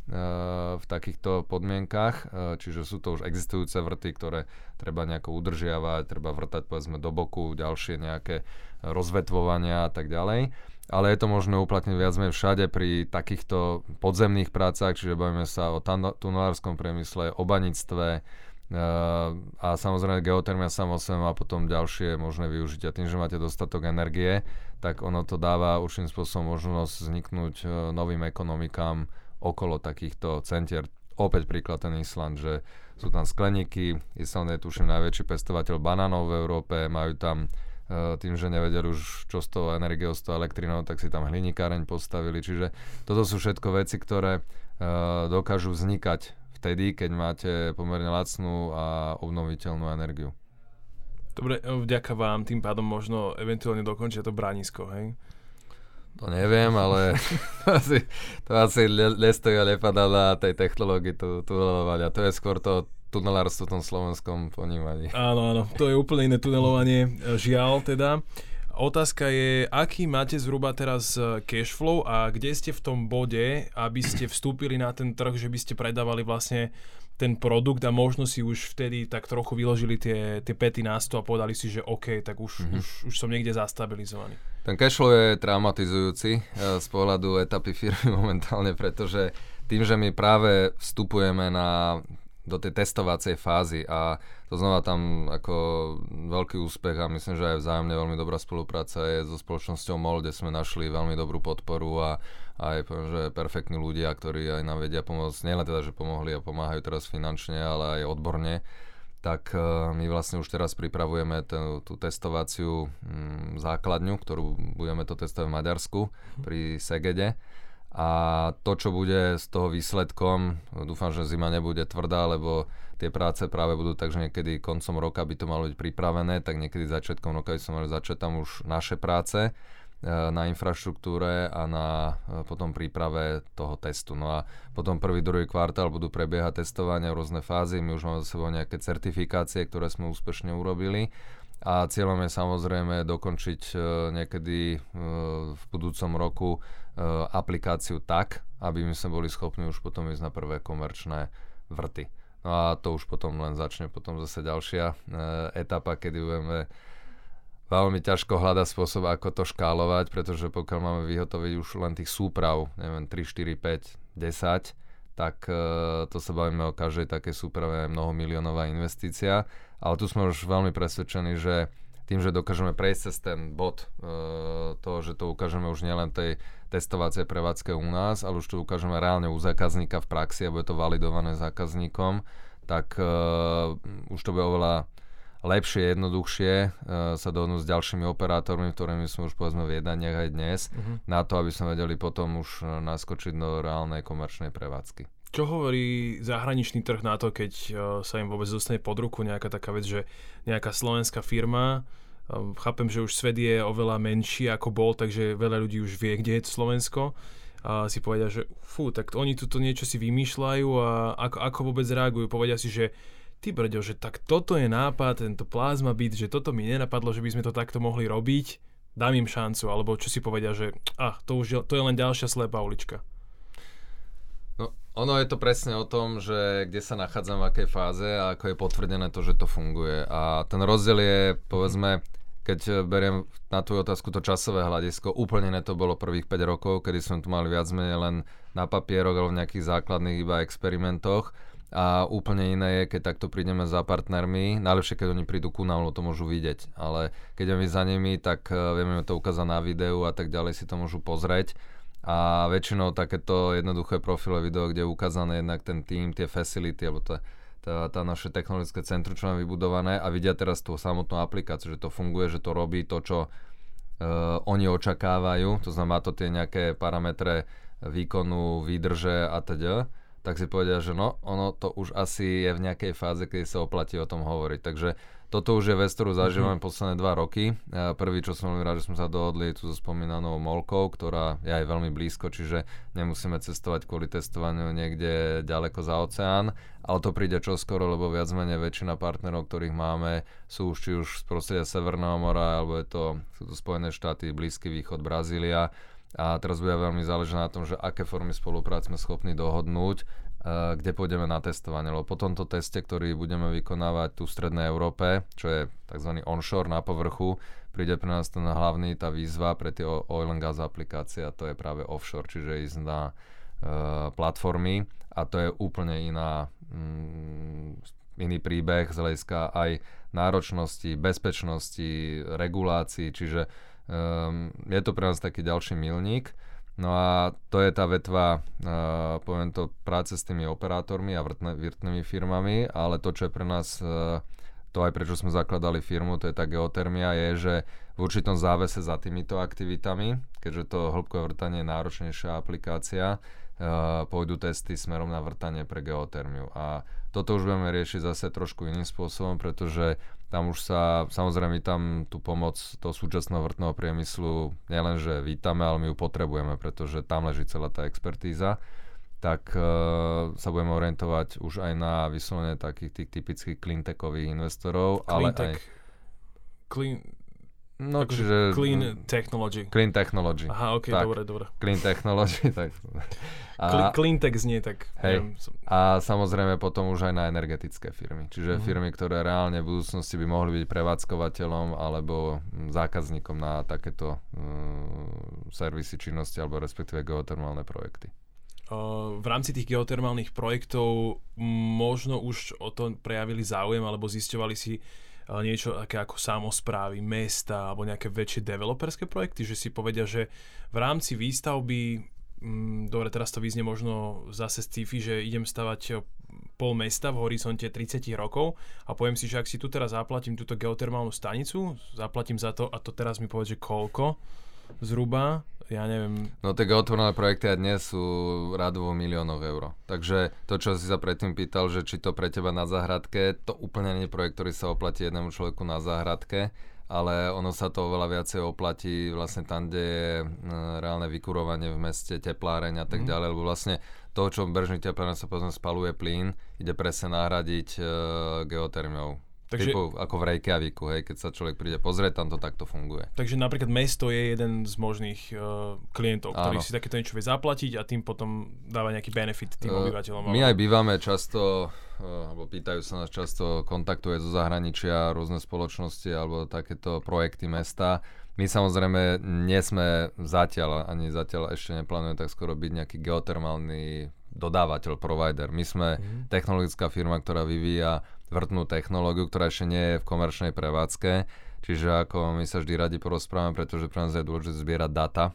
v takýchto podmienkach, e, čiže sú to už existujúce vrty, ktoré treba nejako udržiavať, treba vrtať povedzme do boku, ďalšie nejaké rozvetvovania a tak ďalej. Ale je to možné uplatniť viac menej všade pri takýchto podzemných prácach, čiže bavíme sa o tunelárskom priemysle, o banictve, a samozrejme geotermia samo má potom ďalšie možné využitia. Tým, že máte dostatok energie, tak ono to dáva určitým spôsobom možnosť vzniknúť e, novým ekonomikám okolo takýchto centier. Opäť príklad ten Island, že sú tam skleníky, Island je tuším najväčší pestovateľ banánov v Európe, majú tam e, tým, že nevedeli už čo z toho energiou, z toho elektrinou, tak si tam hlinikáreň postavili. Čiže toto sú všetko veci, ktoré uh, dokážu vznikať vtedy, keď máte pomerne lacnú a obnoviteľnú energiu. Dobre, e, vďaka vám tým pádom možno eventuálne dokončia to bránisko, hej? To neviem, ale to asi, to asi nestojí a nepadá na tej technológii tu, tunelovania. To je skôr to tunelárstvo v tom slovenskom ponímaní. Áno, áno, to je úplne iné tunelovanie, e, žiaľ teda. Otázka je, aký máte zhruba teraz e, cash flow a kde ste v tom bode, aby ste vstúpili na ten trh, že by ste predávali vlastne ten produkt a možno si už vtedy tak trochu vyložili tie, tie pety na stôl a povedali si, že OK, tak už, mm-hmm. už, už som niekde zastabilizovaný. Ten cashflow je traumatizujúci e, z pohľadu etapy firmy momentálne, pretože tým, že my práve vstupujeme na, do tej testovacej fázy a to znova tam ako veľký úspech a myslím, že aj vzájomne veľmi dobrá spolupráca je so spoločnosťou MOL, kde sme našli veľmi dobrú podporu a aj poviem, že perfektní ľudia, ktorí aj nám vedia pomôcť, nielen teda, že pomohli a pomáhajú teraz finančne, ale aj odborne, tak uh, my vlastne už teraz pripravujeme ten, tú testovaciu um, základňu, ktorú budeme to testovať v Maďarsku pri Segede. A to, čo bude z toho výsledkom, dúfam, že zima nebude tvrdá, lebo tie práce práve budú tak, že niekedy koncom roka by to malo byť pripravené, tak niekedy začiatkom roka by sme mali začať tam už naše práce E, na infraštruktúre a na e, potom príprave toho testu. No a potom prvý, druhý kvartál budú prebiehať testovania rôzne fázy. My už máme za sebou nejaké certifikácie, ktoré sme úspešne urobili. A cieľom je samozrejme dokončiť e, niekedy v budúcom roku aplikáciu tak, aby my sme boli schopní už potom ísť na prvé komerčné vrty. No a to už potom len začne potom zase ďalšia etapa, kedy budeme veľmi ťažko hľada spôsob, ako to škálovať, pretože pokiaľ máme vyhotoviť už len tých súprav, neviem, 3, 4, 5, 10, tak uh, to sa bavíme o každej také súprave aj mnohomiliónová investícia. Ale tu sme už veľmi presvedčení, že tým, že dokážeme prejsť cez ten bod uh, toho, že to ukážeme už nielen tej testovacej prevádzke u nás, ale už to ukážeme reálne u zákazníka v praxi a bude to validované zákazníkom, tak uh, už to bude oveľa lepšie, jednoduchšie uh, sa dohodnúť s ďalšími operátormi, ktorými sme už povedzme v jednaniach aj dnes, uh-huh. na to, aby sme vedeli potom už naskočiť do reálnej komerčnej prevádzky. Čo hovorí zahraničný trh na to, keď uh, sa im vôbec dostane pod ruku nejaká taká vec, že nejaká slovenská firma, uh, chápem, že už svet je oveľa menší ako bol, takže veľa ľudí už vie, kde je to Slovensko, a si povedia, že fú, tak oni tuto niečo si vymýšľajú a ako, ako vôbec reagujú. Povedia si, že ty brďo, že tak toto je nápad, tento plazma byt, že toto mi nenapadlo, že by sme to takto mohli robiť, dám im šancu, alebo čo si povedia, že ah, to už je, to je len ďalšia slepá ulička. No, ono je to presne o tom, že kde sa nachádzam, v akej fáze a ako je potvrdené to, že to funguje. A ten rozdiel je, povedzme, keď beriem na tú otázku to časové hľadisko, úplne ne to bolo prvých 5 rokov, kedy sme tu mali viac menej len na papieroch alebo v nejakých základných iba experimentoch a úplne iné je, keď takto prídeme za partnermi. Najlepšie, keď oni prídu ku nám, to môžu vidieť. Ale keď ideme za nimi, tak uh, vieme to ukázať na videu a tak ďalej si to môžu pozrieť. A väčšinou takéto jednoduché profile video, kde je ukázané jednak ten tým, tie facility, alebo tá, tá, tá naše technologické centrum, čo máme vybudované a vidia teraz tú samotnú aplikáciu, že to funguje, že to robí to, čo uh, oni očakávajú. To znamená to tie nejaké parametre výkonu, výdrže a teda tak si povedia, že no, ono to už asi je v nejakej fáze, kedy sa oplatí o tom hovoriť. Takže toto už je vec, ktorú zažívame mm-hmm. posledné dva roky. Prvý, čo som veľmi rád, že sme sa dohodli tu so spomínanou Molkou, ktorá je aj veľmi blízko, čiže nemusíme cestovať kvôli testovaniu niekde ďaleko za oceán, ale to príde čoskoro, lebo viac menej väčšina partnerov, ktorých máme, sú už či už z prostredia Severného mora, alebo je to, sú to Spojené štáty, Blízky východ, Brazília a teraz bude veľmi záležať na tom, že aké formy spolupráce sme schopní dohodnúť, uh, kde pôjdeme na testovanie. Lebo po tomto teste, ktorý budeme vykonávať tu v Strednej Európe, čo je tzv. onshore na povrchu, príde pre nás ten hlavný, tá výzva pre tie oil and gas aplikácie a to je práve offshore, čiže ísť na uh, platformy a to je úplne iná mm, iný príbeh z hľadiska aj náročnosti, bezpečnosti, regulácií, čiže Um, je to pre nás taký ďalší milník. No a to je tá vetva, uh, poviem to, práce s tými operátormi a vrtne, vrtnými firmami, ale to, čo je pre nás, uh, to aj prečo sme zakladali firmu, to je tá geotermia, je, že v určitom závese za týmito aktivitami, keďže to hĺbkové vrtanie je náročnejšia aplikácia, uh, pôjdu testy smerom na vrtanie pre geotermiu. A toto už budeme riešiť zase trošku iným spôsobom, pretože tam už sa, samozrejme, tam tú pomoc toho súčasného vrtného priemyslu nielenže vítame, ale my ju potrebujeme, pretože tam leží celá tá expertíza tak uh, sa budeme orientovať už aj na vyslovene takých tých typických cleantechových investorov, clean ale tech, aj... Clean, No, Akože čiže... Clean technology. Clean technology. Aha, ok, Tak. dobre, dobre. Clean technology, tak... A, clean tech znie tak. Hej. neviem, som- a samozrejme potom už aj na energetické firmy. Čiže Mhm. firmy, ktoré reálne v budúcnosti by mohli byť prevádzkovateľom alebo mm, zákazníkom na takéto uh, servisy činnosti alebo respektíve geotermálne projekty. V rámci tých geotermálnych projektov možno už o to prejavili záujem alebo zisťovali si uh, niečo také ako samozprávy, mesta alebo nejaké väčšie developerské projekty, že si povedia, že v rámci výstavby, mm, dobre, teraz to vyznie možno zase sci-fi, že idem stavať uh, pol mesta v horizonte 30 rokov a poviem si, že ak si tu teraz zaplatím túto geotermálnu stanicu, zaplatím za to a to teraz mi povedz, že koľko? Zhruba, ja neviem, No tie geotvorné projekty aj dnes sú rádovo miliónov eur. Takže to, čo si sa predtým pýtal, že či to pre teba na záhradke, to úplne nie je projekt, ktorý sa oplatí jednému človeku na záhradke, ale ono sa to oveľa viacej oplatí vlastne tam, kde je e, reálne vykurovanie v meste, tepláreň a tak Mhm. ďalej, lebo vlastne to, čo v bežných teplárne sa povedzme spaluje plyn, ide presne nahradiť e, geotermiou. Takže- Typu ako v Reykjaviku, hej, keď sa človek príde pozrieť, tam to takto funguje. Takže napríklad mesto je jeden z možných uh, klientov, ktorý Áno. si takéto niečo vie zaplatiť a tým potom dáva nejaký benefit tým Eh, obyvateľom. My ale- aj bývame často, eh, alebo pýtajú sa nás často, kontaktuje zo zahraničia rôzne spoločnosti alebo takéto projekty mesta. My samozrejme nie sme zatiaľ, ani zatiaľ ešte neplánujeme tak skoro byť nejaký geotermálny dodávateľ, provider. My sme Mhm. technologická firma, ktorá vyvíja vrtnú technológiu, ktorá ešte nie je v komerčnej prevádzke. Čiže ako my sa vždy radi porozprávame, pretože pre nás je dôležité zbierať data e,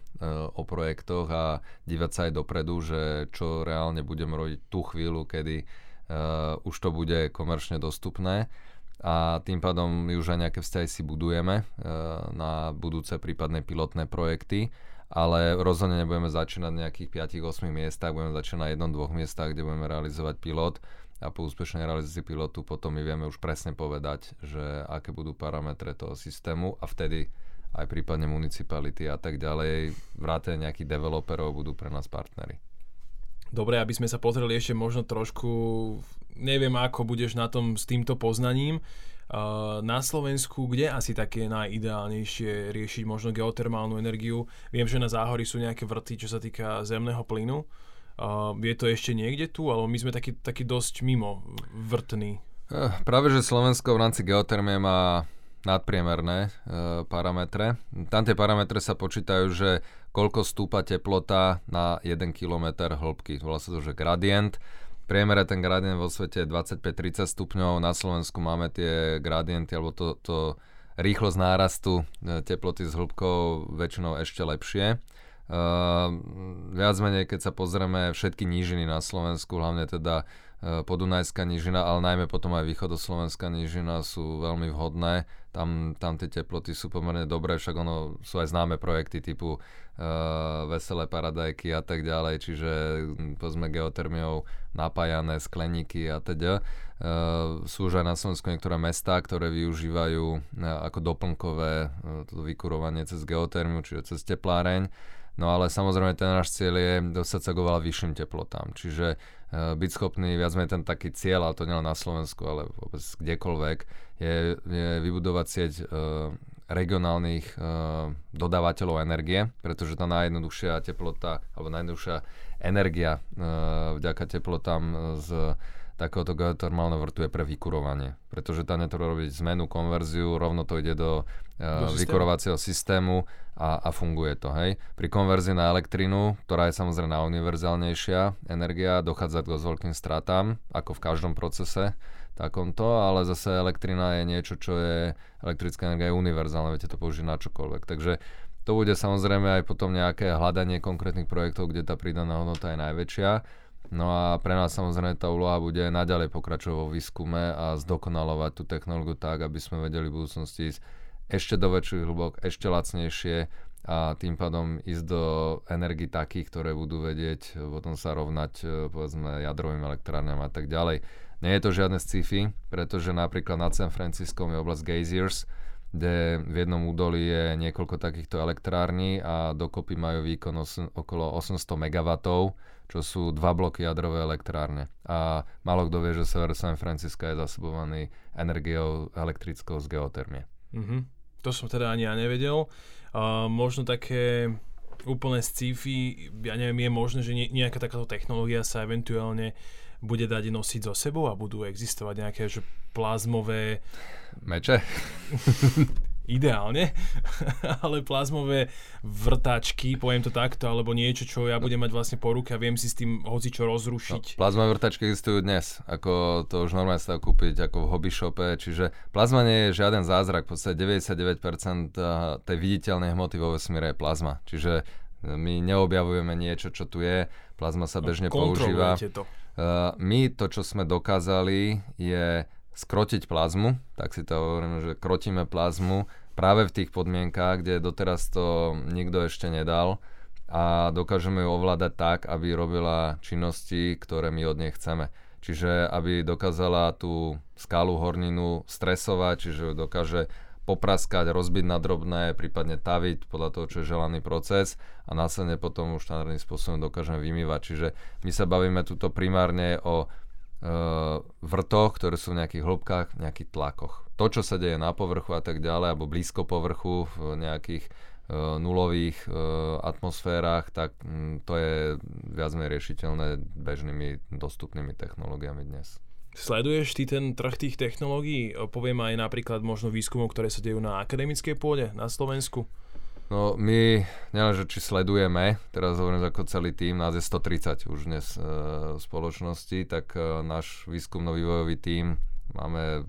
o projektoch a dívať sa aj dopredu, že čo reálne budeme robiť tú chvíľu, kedy e, už to bude komerčne dostupné a tým pádom my už aj nejaké vzťahy si budujeme e, na budúce prípadné pilotné projekty, ale rozhodne nebudeme začínať na nejakých 5-8 miestach, budeme začínať na jednom, dvoch miestach, kde budeme realizovať pilot a po úspešnej realizácii pilotu potom my vieme už presne povedať, že aké budú parametre toho systému a vtedy aj prípadne municipality a tak ďalej, vrátane nejakých developerov budú pre nás partnery. Dobre, aby sme sa pozreli ešte možno trošku, neviem ako budeš na tom s týmto poznaním, na Slovensku, kde asi také najideálnejšie riešiť možno geotermálnu energiu? Viem, že na záhory sú nejaké vrty, čo sa týka zemného plynu. Uh, je to ešte niekde tu, alebo my sme taký, taký dosť mimo vrtný. Eh, Práve, že Slovensko v rámci geotermie má nadpriemerné e, parametre. Tam tie parametre sa počítajú, že koľko stúpa teplota na 1 km hĺbky. Volá sa to, že gradient. Priemere ten gradient vo svete je 25-30 stupňov, na Slovensku máme tie gradienty, alebo to, to rýchlosť nárastu e, teploty s hĺbkou väčšinou ešte lepšie. Uh, viac menej, keď sa pozrieme všetky nížiny na Slovensku, hlavne teda uh, podunajská nížina, ale najmä potom aj východoslovenská nížina sú veľmi vhodné. Tam, tam tie teploty sú pomerne dobré, však ono sú aj známe projekty typu uh, veselé paradajky a tak ďalej, čiže povedzme geotermiou napájané skleníky a teda. Uh, sú už aj na Slovensku niektoré mestá, ktoré využívajú uh, ako doplnkové uh, to vykurovanie cez geotermiu, čiže cez tepláreň. No ale samozrejme ten náš cieľ je dostať sa k oveľa vyšším teplotám. Čiže uh, byť schopný, viac ten taký cieľ, ale to nielen na Slovensku, ale vôbec kdekoľvek, je, je vybudovať sieť uh, regionálnych uh, dodávateľov energie, pretože tá najjednoduchšia teplota, alebo najjednoduchšia energia uh, vďaka teplotám z takéhoto geotermálneho vrtu je pre vykurovanie. Pretože tam netreba robiť zmenu, konverziu, rovno to ide do, uh, systému. vykurovacieho systému a, a funguje to. Hej. Pri konverzii na elektrinu, ktorá je samozrejme najuniverzálnejšia energia, dochádza k dosť veľkým stratám, ako v každom procese takomto, ale zase elektrina je niečo, čo je, elektrická energia je univerzálna, viete to použiť na čokoľvek. Takže to bude samozrejme aj potom nejaké hľadanie konkrétnych projektov, kde tá pridaná hodnota je najväčšia. No a pre nás samozrejme tá úloha bude naďalej pokračovať vo výskume a zdokonalovať tú technológiu tak, aby sme vedeli v budúcnosti ísť ešte do väčších hĺbok, ešte lacnejšie a tým pádom ísť do energii takých, ktoré budú vedieť potom sa rovnať e, povedzme jadrovým elektrárňam a tak ďalej. Nie je to žiadne sci-fi, pretože napríklad nad San Franciskom je oblasť Geysers, kde v jednom údolí je niekoľko takýchto elektrární a dokopy majú výkon os- okolo 800 MW, čo sú dva bloky jadrové elektrárne. A málo kto vie, že sever San Francisca je zasobovaný energiou elektrickou z geotermie. Mhm. To som teda ani ja nevedel. Uh, možno také úplne sci-fi, ja neviem, je možné, že nejaká takáto technológia sa eventuálne bude dať nosiť so sebou a budú existovať nejaké že plazmové... Meče? ideálne, ale plazmové vrtačky, poviem to takto, alebo niečo, čo ja budem mať vlastne po ruke a viem si s tým hoci čo rozrušiť. No, plazmové vrtačky existujú dnes, ako to už normálne sa kúpiť ako v hobby shope, čiže plazma nie je žiaden zázrak, v podstate 99% tej viditeľnej hmoty vo vesmíre je plazma, čiže my neobjavujeme niečo, čo tu je, plazma sa no, bežne no, používa. To. my to, čo sme dokázali, je skrotiť plazmu, tak si to hovoríme, že krotíme plazmu práve v tých podmienkách, kde doteraz to nikto ešte nedal a dokážeme ju ovládať tak, aby robila činnosti, ktoré my od nej chceme. Čiže aby dokázala tú skálu horninu stresovať, čiže ju dokáže popraskať, rozbiť na drobné, prípadne taviť podľa toho, čo je želaný proces a následne potom už štandardným spôsobom dokážeme vymývať. Čiže my sa bavíme tuto primárne o vrtoch, ktoré sú v nejakých hĺbkach, v nejakých tlakoch. To, čo sa deje na povrchu a tak ďalej, alebo blízko povrchu v nejakých uh, nulových uh, atmosférach, tak um, to je viac menej riešiteľné bežnými dostupnými technológiami dnes. Sleduješ ty ten trh tých technológií? Poviem aj napríklad možno výskumov, ktoré sa dejú na akademickej pôde na Slovensku. No my, nielenže či sledujeme, teraz hovorím ako celý tým, nás je 130 už dnes e, v spoločnosti, tak e, náš výskumno-vývojový tím máme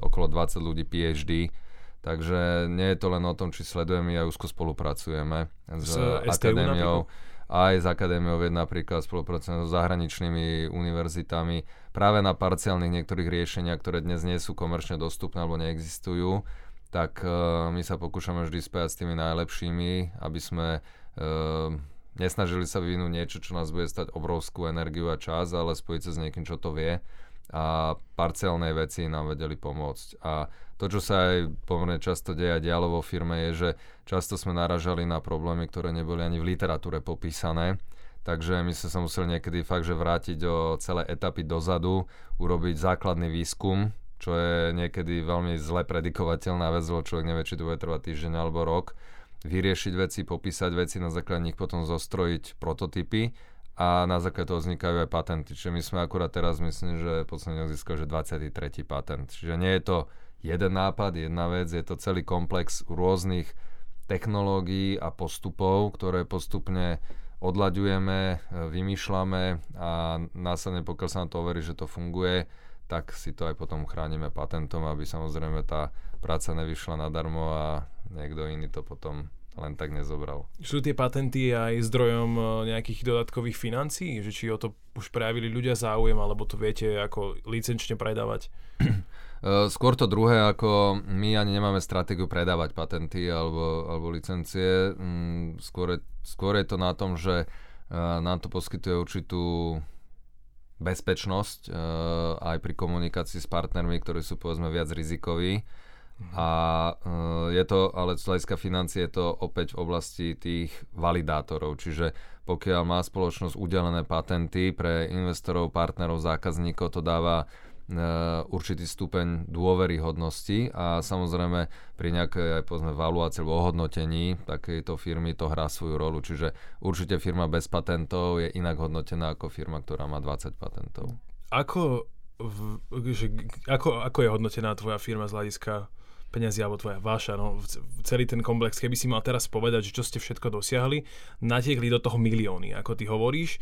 okolo 20 ľudí PhD, takže nie je to len o tom, či sledujeme, aj úzko spolupracujeme s, s akadémiou. Aj s akadémiou vied napríklad spolupracujeme so zahraničnými univerzitami práve na parciálnych niektorých riešeniach, ktoré dnes nie sú komerčne dostupné alebo neexistujú tak uh, my sa pokúšame vždy spájať s tými najlepšími, aby sme uh, nesnažili sa vyvinúť niečo, čo nás bude stať obrovskú energiu a čas, ale spojiť sa s niekým, čo to vie a parciálne veci nám vedeli pomôcť. A to, čo sa aj pomerne často deje a dialo vo firme, je, že často sme naražali na problémy, ktoré neboli ani v literatúre popísané. Takže my sme sa museli niekedy fakt, že vrátiť o celé etapy dozadu, urobiť základný výskum, čo je niekedy veľmi zle predikovateľná vec, lebo človek nevie, či to bude trvať týždeň alebo rok. Vyriešiť veci, popísať veci, na základe nich potom zostrojiť prototypy a na základe toho vznikajú aj patenty. Čiže my sme akurát teraz, myslím, že posledne získali, že 23. patent. Čiže nie je to jeden nápad, jedna vec, je to celý komplex rôznych technológií a postupov, ktoré postupne odlaďujeme, vymýšľame a následne, pokiaľ sa na to overí, že to funguje, tak si to aj potom chránime patentom, aby samozrejme tá práca nevyšla nadarmo a niekto iný to potom len tak nezobral. Sú tie patenty aj zdrojom e, nejakých dodatkových financií? Že či o to už prejavili ľudia záujem, alebo to viete ako licenčne predávať? E, skôr to druhé, ako my ani nemáme stratégiu predávať patenty alebo, alebo licencie. Mm, skôr je, skôr je to na tom, že e, nám to poskytuje určitú bezpečnosť uh, aj pri komunikácii s partnermi, ktorí sú povedzme viac rizikoví. Mhm. A uh, je to, ale z hľadiska financie je to opäť v oblasti tých validátorov, čiže pokiaľ má spoločnosť udelené patenty pre investorov, partnerov, zákazníkov, to dáva E, určitý stupeň dôveryhodnosti a samozrejme pri nejakej aj povedzme valuácii alebo ohodnotení takejto firmy to hrá svoju rolu. Čiže určite firma bez patentov je inak hodnotená ako firma, ktorá má 20 patentov. Ako, v, že, ako, ako je hodnotená tvoja firma z hľadiska peniazy alebo tvoja vaša, no, celý ten komplex, keby si mal teraz povedať, že čo ste všetko dosiahli, natiekli do toho milióny, ako ty hovoríš,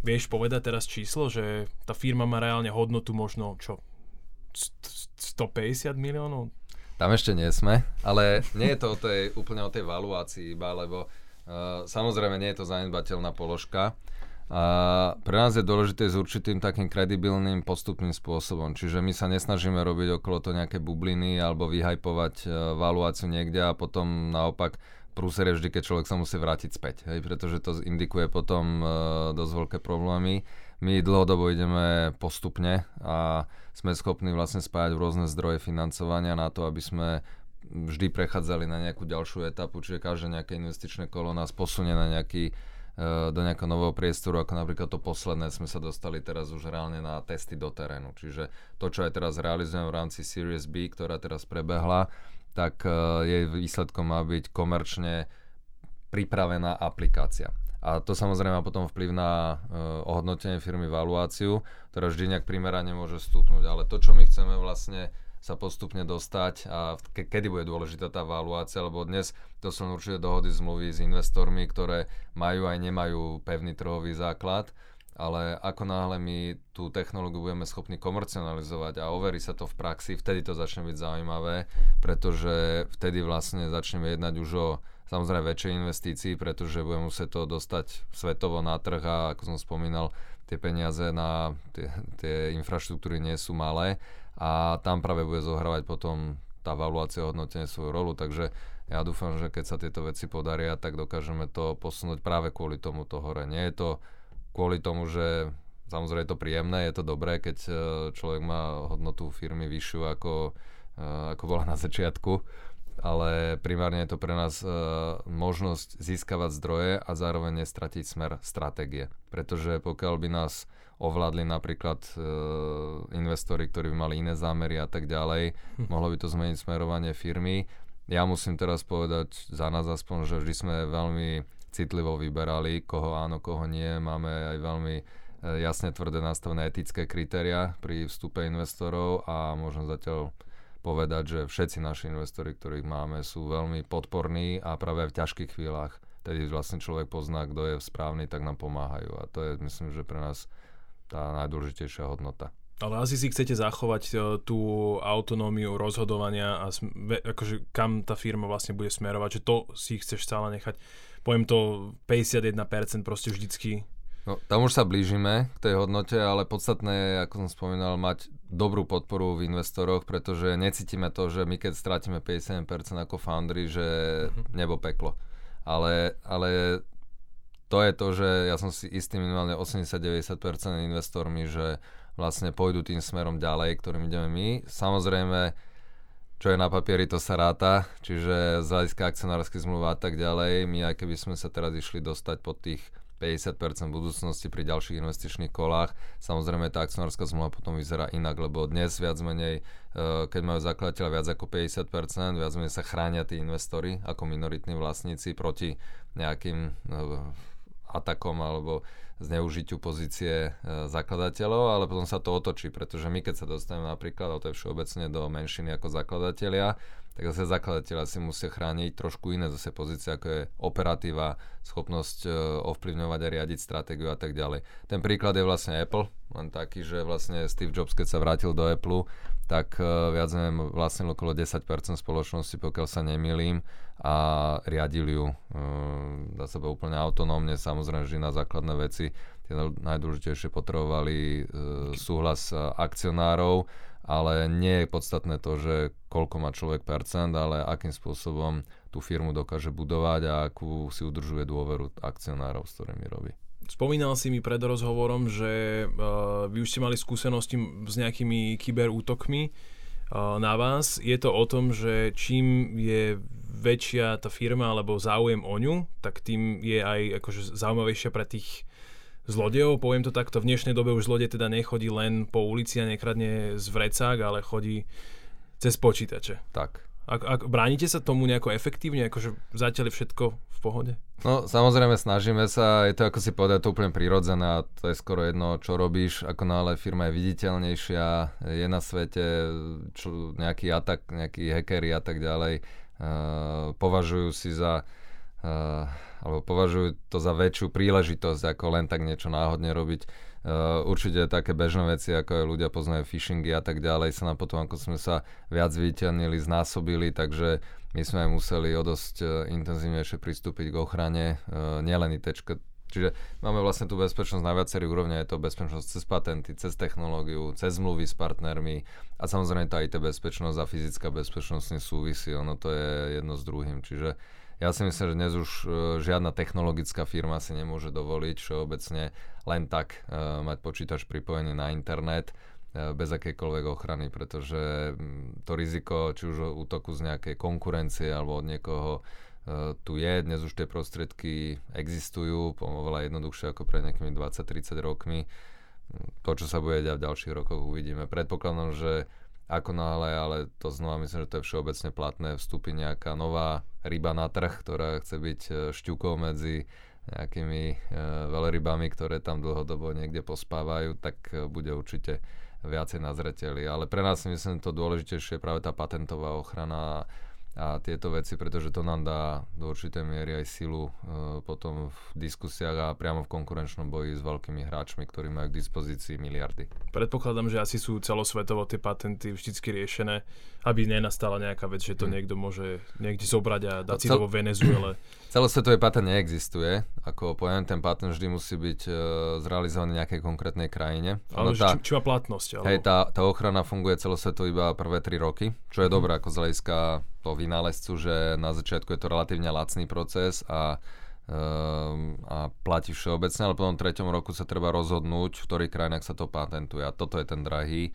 Vieš povedať teraz číslo, že tá firma má reálne hodnotu možno čo? 150 miliónov? Tam ešte nie sme, ale nie je to o tej, úplne o tej valuácii iba, lebo uh, samozrejme nie je to zanedbateľná položka. A pre nás je dôležité s určitým takým kredibilným postupným spôsobom. Čiže my sa nesnažíme robiť okolo to nejaké bubliny alebo vyhajpovať uh, valuáciu niekde a potom naopak prúser je vždy, keď človek sa musí vrátiť späť, hej, pretože to indikuje potom uh, dosť veľké problémy. My dlhodobo ideme postupne a sme schopní vlastne spájať rôzne zdroje financovania na to, aby sme vždy prechádzali na nejakú ďalšiu etapu, čiže každé nejaké investičné kolo nás posunie na nejaký do nejakého nového priestoru, ako napríklad to posledné sme sa dostali teraz už reálne na testy do terénu. Čiže to, čo aj teraz realizujem v rámci Series B, ktorá teraz prebehla, tak jej výsledkom má byť komerčne pripravená aplikácia. A to samozrejme má potom vplyv na uh, ohodnotenie firmy, valuáciu, ktorá vždy nejak primerane môže stúpnuť. Ale to, čo my chceme vlastne sa postupne dostať a ke- kedy bude dôležitá tá valuácia, lebo dnes to sú určite dohody zmluvy s investormi, ktoré majú aj nemajú pevný trhový základ, ale ako náhle my tú technológiu budeme schopní komercionalizovať a overí sa to v praxi, vtedy to začne byť zaujímavé, pretože vtedy vlastne začneme jednať už o samozrejme väčšej investícii, pretože budeme musieť to dostať svetovo na trh a ako som spomínal, tie peniaze na tie, tie infraštruktúry nie sú malé a tam práve bude zohrávať potom tá valuácia hodnotenie svoju rolu, takže ja dúfam, že keď sa tieto veci podaria, tak dokážeme to posunúť práve kvôli tomu to hore. Nie je to kvôli tomu, že samozrejme je to príjemné, je to dobré, keď e, človek má hodnotu firmy vyššiu ako, e, ako bola na začiatku, ale primárne je to pre nás uh, možnosť získavať zdroje a zároveň nestratiť smer stratégie. Pretože pokiaľ by nás ovládli napríklad investori, ktorí by mali iné zámery a tak ďalej, hm. mohlo by to zmeniť smerovanie firmy. Ja musím teraz povedať za nás aspoň, že vždy sme veľmi citlivo vyberali, koho áno, koho nie. Máme aj veľmi uh, jasne tvrdé nastavené etické kritéria pri vstupe investorov a možno zatiaľ povedať, že všetci naši investori, ktorých máme, sú veľmi podporní a práve v ťažkých chvíľach, tedy vlastne človek pozná, kto je správny, tak nám pomáhajú. A to je, myslím, že pre nás tá najdôležitejšia hodnota. Ale asi si chcete zachovať uh, tú autonómiu rozhodovania a akože kam tá firma vlastne bude smerovať, že to si chceš stále nechať. Poviem to 51% proste vždycky No, tam už sa blížime k tej hodnote, ale podstatné je, ako som spomínal, mať dobrú podporu v investoroch, pretože necítime to, že my keď strátime 57% ako foundry, že mhm. nebo peklo. Ale, ale to je to, že ja som si istý minimálne 80-90% investormi, že vlastne pôjdu tým smerom ďalej, ktorým ideme my. Samozrejme, čo je na papieri, to sa ráta, čiže z hľadiska akcionárskej zmluvy a tak ďalej, my aj keby sme sa teraz išli dostať pod tých 50% budúcnosti pri ďalších investičných kolách. Samozrejme tá akcionárska zmluva potom vyzerá inak, lebo dnes viac menej, e, keď majú zakladateľa viac ako 50%, viac menej sa chránia tí investori ako minoritní vlastníci proti nejakým e, atakom alebo zneužitiu pozície e, zakladateľov, ale potom sa to otočí, pretože my keď sa dostaneme napríklad, a to je všeobecne do menšiny ako zakladatelia, tak zase zakladateľa si musia chrániť trošku iné zase pozície, ako je operatíva, schopnosť uh, ovplyvňovať a riadiť stratégiu a tak ďalej. Ten príklad je vlastne Apple, len taký, že vlastne Steve Jobs, keď sa vrátil do Apple, tak uh, viac neviem, vlastne okolo 10% spoločnosti, pokiaľ sa nemýlim, a riadili ju, dá sa úplne autonómne, samozrejme vždy na základné veci. Tie najdôležitejšie potrebovali uh, súhlas akcionárov, ale nie je podstatné to, že koľko má človek percent, ale akým spôsobom tú firmu dokáže budovať a akú si udržuje dôveru akcionárov, s ktorými robí. Spomínal si mi pred rozhovorom, že uh, vy už ste mali skúsenosti s nejakými kyberútokmi uh, na vás. Je to o tom, že čím je väčšia tá firma alebo záujem o ňu, tak tým je aj akože zaujímavejšia pre tých zlodejov, poviem to takto, v dnešnej dobe už zlodej teda nechodí len po ulici a nekradne z vrecák, ale chodí cez počítače. Tak. Ak, ak bránite sa tomu nejako efektívne, akože zatiaľ je všetko v pohode? No samozrejme snažíme sa, je to ako si povedať, to úplne prirodzené a to je skoro jedno, čo robíš, ako náhle firma je viditeľnejšia, je na svete čo, nejaký atak, nejakí hackery a tak ďalej, uh, považujú si za uh, alebo považujú to za väčšiu príležitosť, ako len tak niečo náhodne robiť. Uh, určite také bežné veci, ako aj ľudia poznajú phishingy a tak ďalej, sa nám potom, ako sme sa viac vyťahnili, znásobili, takže my sme museli o dosť uh, intenzívnejšie pristúpiť k ochrane, uh, nielen IT, Čiže máme vlastne tú bezpečnosť na viacerých úrovniach, je to bezpečnosť cez patenty, cez technológiu, cez zmluvy s partnermi a samozrejme tá IT bezpečnosť a fyzická bezpečnosť súvisí, ono to je jedno s druhým. Čiže ja si myslím, že dnes už uh, žiadna technologická firma si nemôže dovoliť všeobecne len tak uh, mať počítač pripojený na internet uh, bez akejkoľvek ochrany, pretože to riziko, či už útoku z nejakej konkurencie alebo od niekoho tu je, dnes už tie prostriedky existujú, oveľa jednoduchšie ako pred nejakými 20-30 rokmi. To, čo sa bude diať v ďalších rokoch, uvidíme. Predpokladám, že ako náhle, ale to znova myslím, že to je všeobecne platné, vstúpi nejaká nová ryba na trh, ktorá chce byť e, šťukou medzi nejakými e, veľrybami, ktoré tam dlhodobo niekde pospávajú, tak e, bude určite viacej na zreteli. Ale pre nás myslím, to dôležitejšie je práve tá patentová ochrana a tieto veci, pretože to nám dá do určitej miery aj silu e, potom v diskusiách a priamo v konkurenčnom boji s veľkými hráčmi, ktorí majú k dispozícii miliardy. Predpokladám, že asi sú celosvetovo tie patenty vždycky riešené, aby nenastala nejaká vec, že to hmm. niekto môže niekde zobrať a dať no, si to vo Venezuele. Celosvetový patent neexistuje. Ako poviem, ten patent vždy musí byť uh, zrealizovaný v nejakej konkrétnej krajine. Ale tá, či, či má platnosť? Alebo... Hej, tá, tá ochrana funguje celosvetovo iba prvé 3 roky, čo je mm. dobré ako z hľadiska toho vynálezcu, že na začiatku je to relatívne lacný proces a um, a platí všeobecne, ale po tom treťom roku sa treba rozhodnúť, v ktorých krajinách sa to patentuje. A toto je ten drahý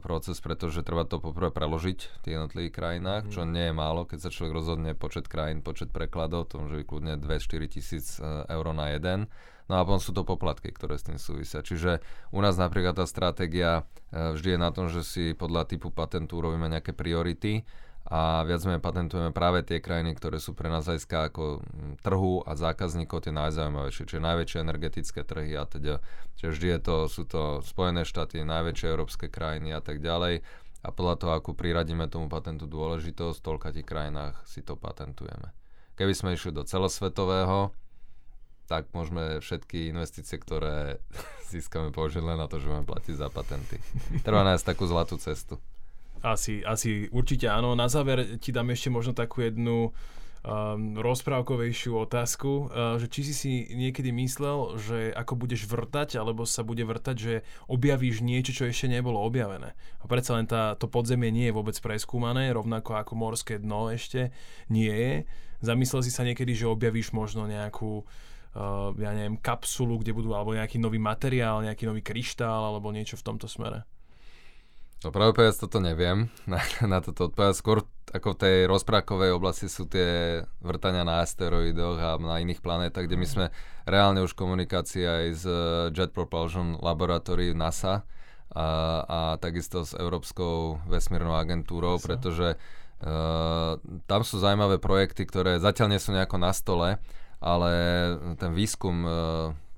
proces, pretože treba to poprvé preložiť v tých jednotlivých krajinách, čo nie je málo, keď sa človek rozhodne počet krajín, počet prekladov, to môže byť kľudne 2-4 tisíc uh, eur na jeden. No a potom sú to poplatky, ktoré s tým súvisia. Čiže u nás napríklad tá stratégia uh, vždy je na tom, že si podľa typu patentu robíme nejaké priority a viac menej patentujeme práve tie krajiny, ktoré sú pre nás hľadiska ako mm, trhu a zákazníkov tie najzaujímavejšie, čiže najväčšie energetické trhy a teda. Čiže vždy je to, sú to Spojené štáty, najväčšie európske krajiny a tak ďalej. A podľa toho, ako priradíme tomu patentu dôležitosť, v toľkatých krajinách si to patentujeme. Keby sme išli do celosvetového, tak môžeme všetky investície, ktoré získame, použiť len na to, že budeme platiť za patenty. Treba nájsť takú zlatú cestu. Asi, asi určite áno. Na záver ti dám ešte možno takú jednu um, rozprávkovejšiu otázku, uh, že či si si niekedy myslel, že ako budeš vrtať, alebo sa bude vrtať, že objavíš niečo, čo ešte nebolo objavené. A predsa len tá, to podzemie nie je vôbec preskúmané, rovnako ako morské dno ešte nie je. Zamyslel si sa niekedy, že objavíš možno nejakú uh, ja neviem, kapsulu, kde budú, alebo nejaký nový materiál, nejaký nový kryštál, alebo niečo v tomto smere? No práve povedať toto neviem, na, na toto odpovedať. Skôr ako v tej rozprávkovej oblasti sú tie vrtania na asteroidoch a na iných planétach, kde my sme reálne už komunikácii aj z Jet Propulsion Laboratory NASA a, a takisto s Európskou vesmírnou agentúrou, pretože uh, tam sú zaujímavé projekty, ktoré zatiaľ nie sú nejako na stole, ale ten výskum uh,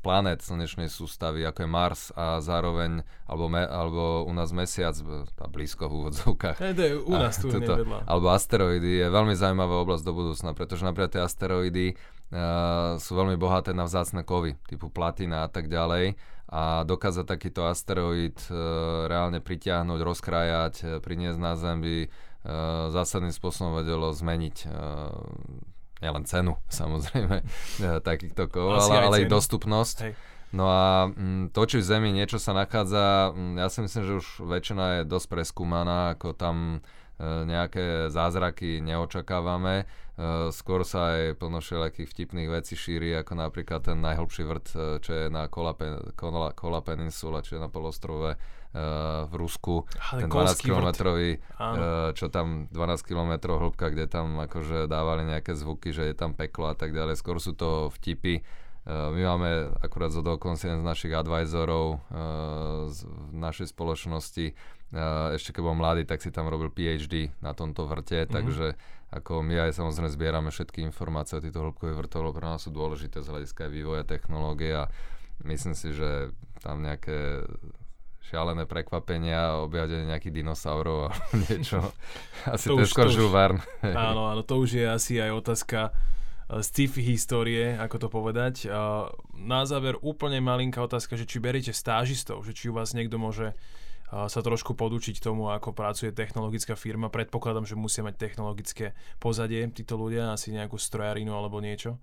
planét slnečnej sústavy, ako je Mars a zároveň, alebo, me, alebo u nás Mesiac, tá blízko v úvodzovkách. Hey, to je u nás tu tuto, Alebo asteroidy je veľmi zaujímavá oblasť do budúcna, pretože napríklad tie asteroidy uh, sú veľmi bohaté na vzácne kovy, typu platina a tak ďalej. A dokázať takýto asteroid uh, reálne pritiahnuť, rozkrajať, uh, priniesť na Zem by uh, zásadným spôsobom vedelo zmeniť uh, nielen cenu samozrejme takýchto kov, ale, ale aj dostupnosť. Hej. No a mm, to, či v Zemi niečo sa nachádza, mm, ja si myslím, že už väčšina je dosť preskúmaná, ako tam e, nejaké zázraky neočakávame. E, skôr sa aj plno všelijakých vtipných vecí šíri, ako napríklad ten najhlbší vrt, e, čo je na Kola, Kola, Kola Peninsula, čo je na polostrove v Rusku, Ale ten 12 kilometrový, uh, čo tam 12 km hĺbka, kde tam akože dávali nejaké zvuky, že je tam peklo a tak ďalej. Skôr sú to vtipy. Uh, my máme akurát zo dokonca jeden z našich advisorov z, našej spoločnosti, ešte keď bol mladý, tak si tam robil PhD na tomto vrte, mm-hmm. takže ako my aj samozrejme zbierame všetky informácie o týchto hĺbkových vrtoch, lebo pre nás sú dôležité z hľadiska vývoja technológie a myslím si, že tam nejaké šialené prekvapenia, objavenie nejakých dinosaurov a niečo. Asi to, to je skôr žuvarn. Áno, áno, to už je asi aj otázka eh, sci-fi histórie, ako to povedať. Na záver úplne malinká otázka, že či beriete stážistov, že či u vás niekto môže eh, sa trošku podučiť tomu, ako pracuje technologická firma. Predpokladám, že musia mať technologické pozadie títo ľudia, asi nejakú strojarinu alebo niečo.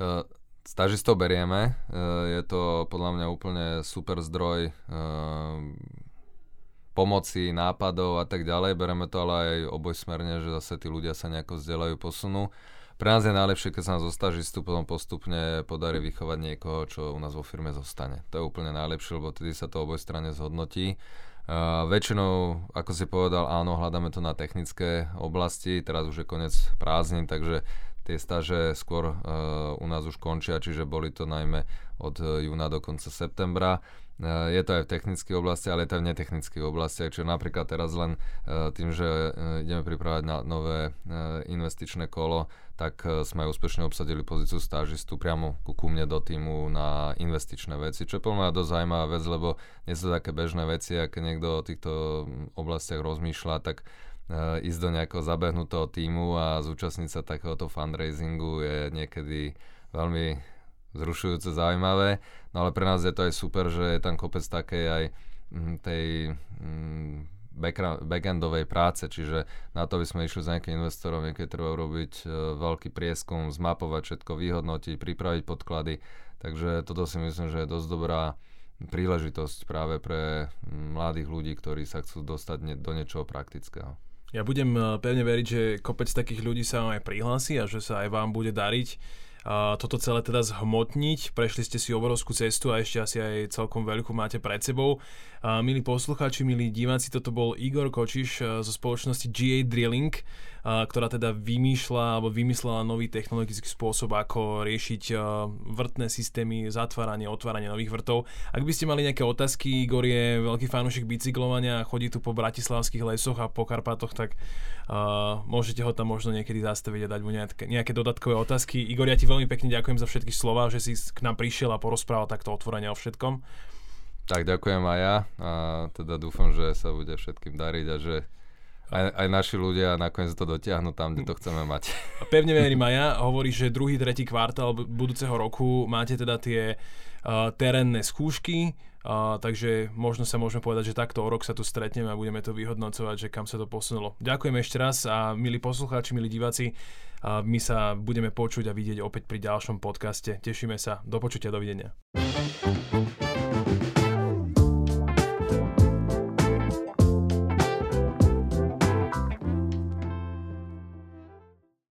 Uh, Stažistov berieme, eh, je to podľa mňa úplne super zdroj eh, pomoci, nápadov a tak ďalej. Bereme to ale aj obojsmerne, že zase tí ľudia sa nejako vzdelajú, posunú. Pre nás je najlepšie, keď sa nám zo stažistu potom postupne podarí vychovať niekoho, čo u nás vo firme zostane. To je úplne najlepšie, lebo tedy sa to obojstranne zhodnotí. Uh, väčšinou, ako si povedal, áno, hľadáme to na technické oblasti, teraz už je koniec prázdnin, takže tie stáže skôr u nás už končia, čiže boli to najmä od júna do konca septembra. Je to aj v technických oblastiach, ale je to aj v netechnických oblastiach. Čiže napríklad teraz len tým, že ideme pripravať na nové investičné kolo, tak sme úspešne obsadili pozíciu stážistu priamo ku, ku mne do týmu na investičné veci, čo je plná dosť zaujímavá vec, lebo nie sú také bežné veci, ak niekto o týchto oblastiach rozmýšľa, tak ísť do nejakého zabehnutého týmu a zúčastniť sa takéhoto fundraisingu je niekedy veľmi zrušujúce, zaujímavé. No ale pre nás je to aj super, že je tam kopec takej aj mm, tej mm, backendovej práce, čiže na to by sme išli za nejakým investorom, niekedy treba urobiť e, veľký prieskum, zmapovať všetko, vyhodnotiť, pripraviť podklady, takže toto si myslím, že je dosť dobrá príležitosť práve pre mm, mladých ľudí, ktorí sa chcú dostať do niečoho praktického. Ja budem e, pevne veriť, že kopec takých ľudí sa vám aj prihlási a že sa aj vám bude dariť toto celé teda zhmotniť. Prešli ste si obrovskú cestu a ešte asi aj celkom veľkú máte pred sebou. Milí poslucháči, milí diváci, toto bol Igor Kočiš e, zo spoločnosti GA Drilling, e, ktorá teda vymýšľa alebo vymyslela nový technologický spôsob, ako riešiť e, vrtné systémy, zatváranie, otváranie nových vrtov. Ak by ste mali nejaké otázky, Igor je veľký fanúšik bicyklovania a chodí tu po bratislavských lesoch a po Karpatoch, tak môžete ho tam možno niekedy zastaviť a dať mu nejaké, nejaké dodatkové otázky. Igor, ja ti veľmi pekne ďakujem za všetky slova, že si k nám prišiel a porozprával takto otvorene o všetkom. Tak ďakujem aj ja a teda dúfam, že sa bude všetkým dariť a že aj, aj naši ľudia nakoniec to dotiahnu tam, kde to chceme mať. Pevne verím aj ja, hovorí, že druhý, tretí kvartál budúceho roku máte teda tie uh, terénne skúšky, uh, takže možno sa môžeme povedať, že takto o rok sa tu stretneme a budeme to vyhodnocovať, že kam sa to posunulo. Ďakujem ešte raz a milí poslucháči, milí diváci, uh, my sa budeme počuť a vidieť opäť pri ďalšom podcaste. Tešíme sa. Do počutia, dovidenia.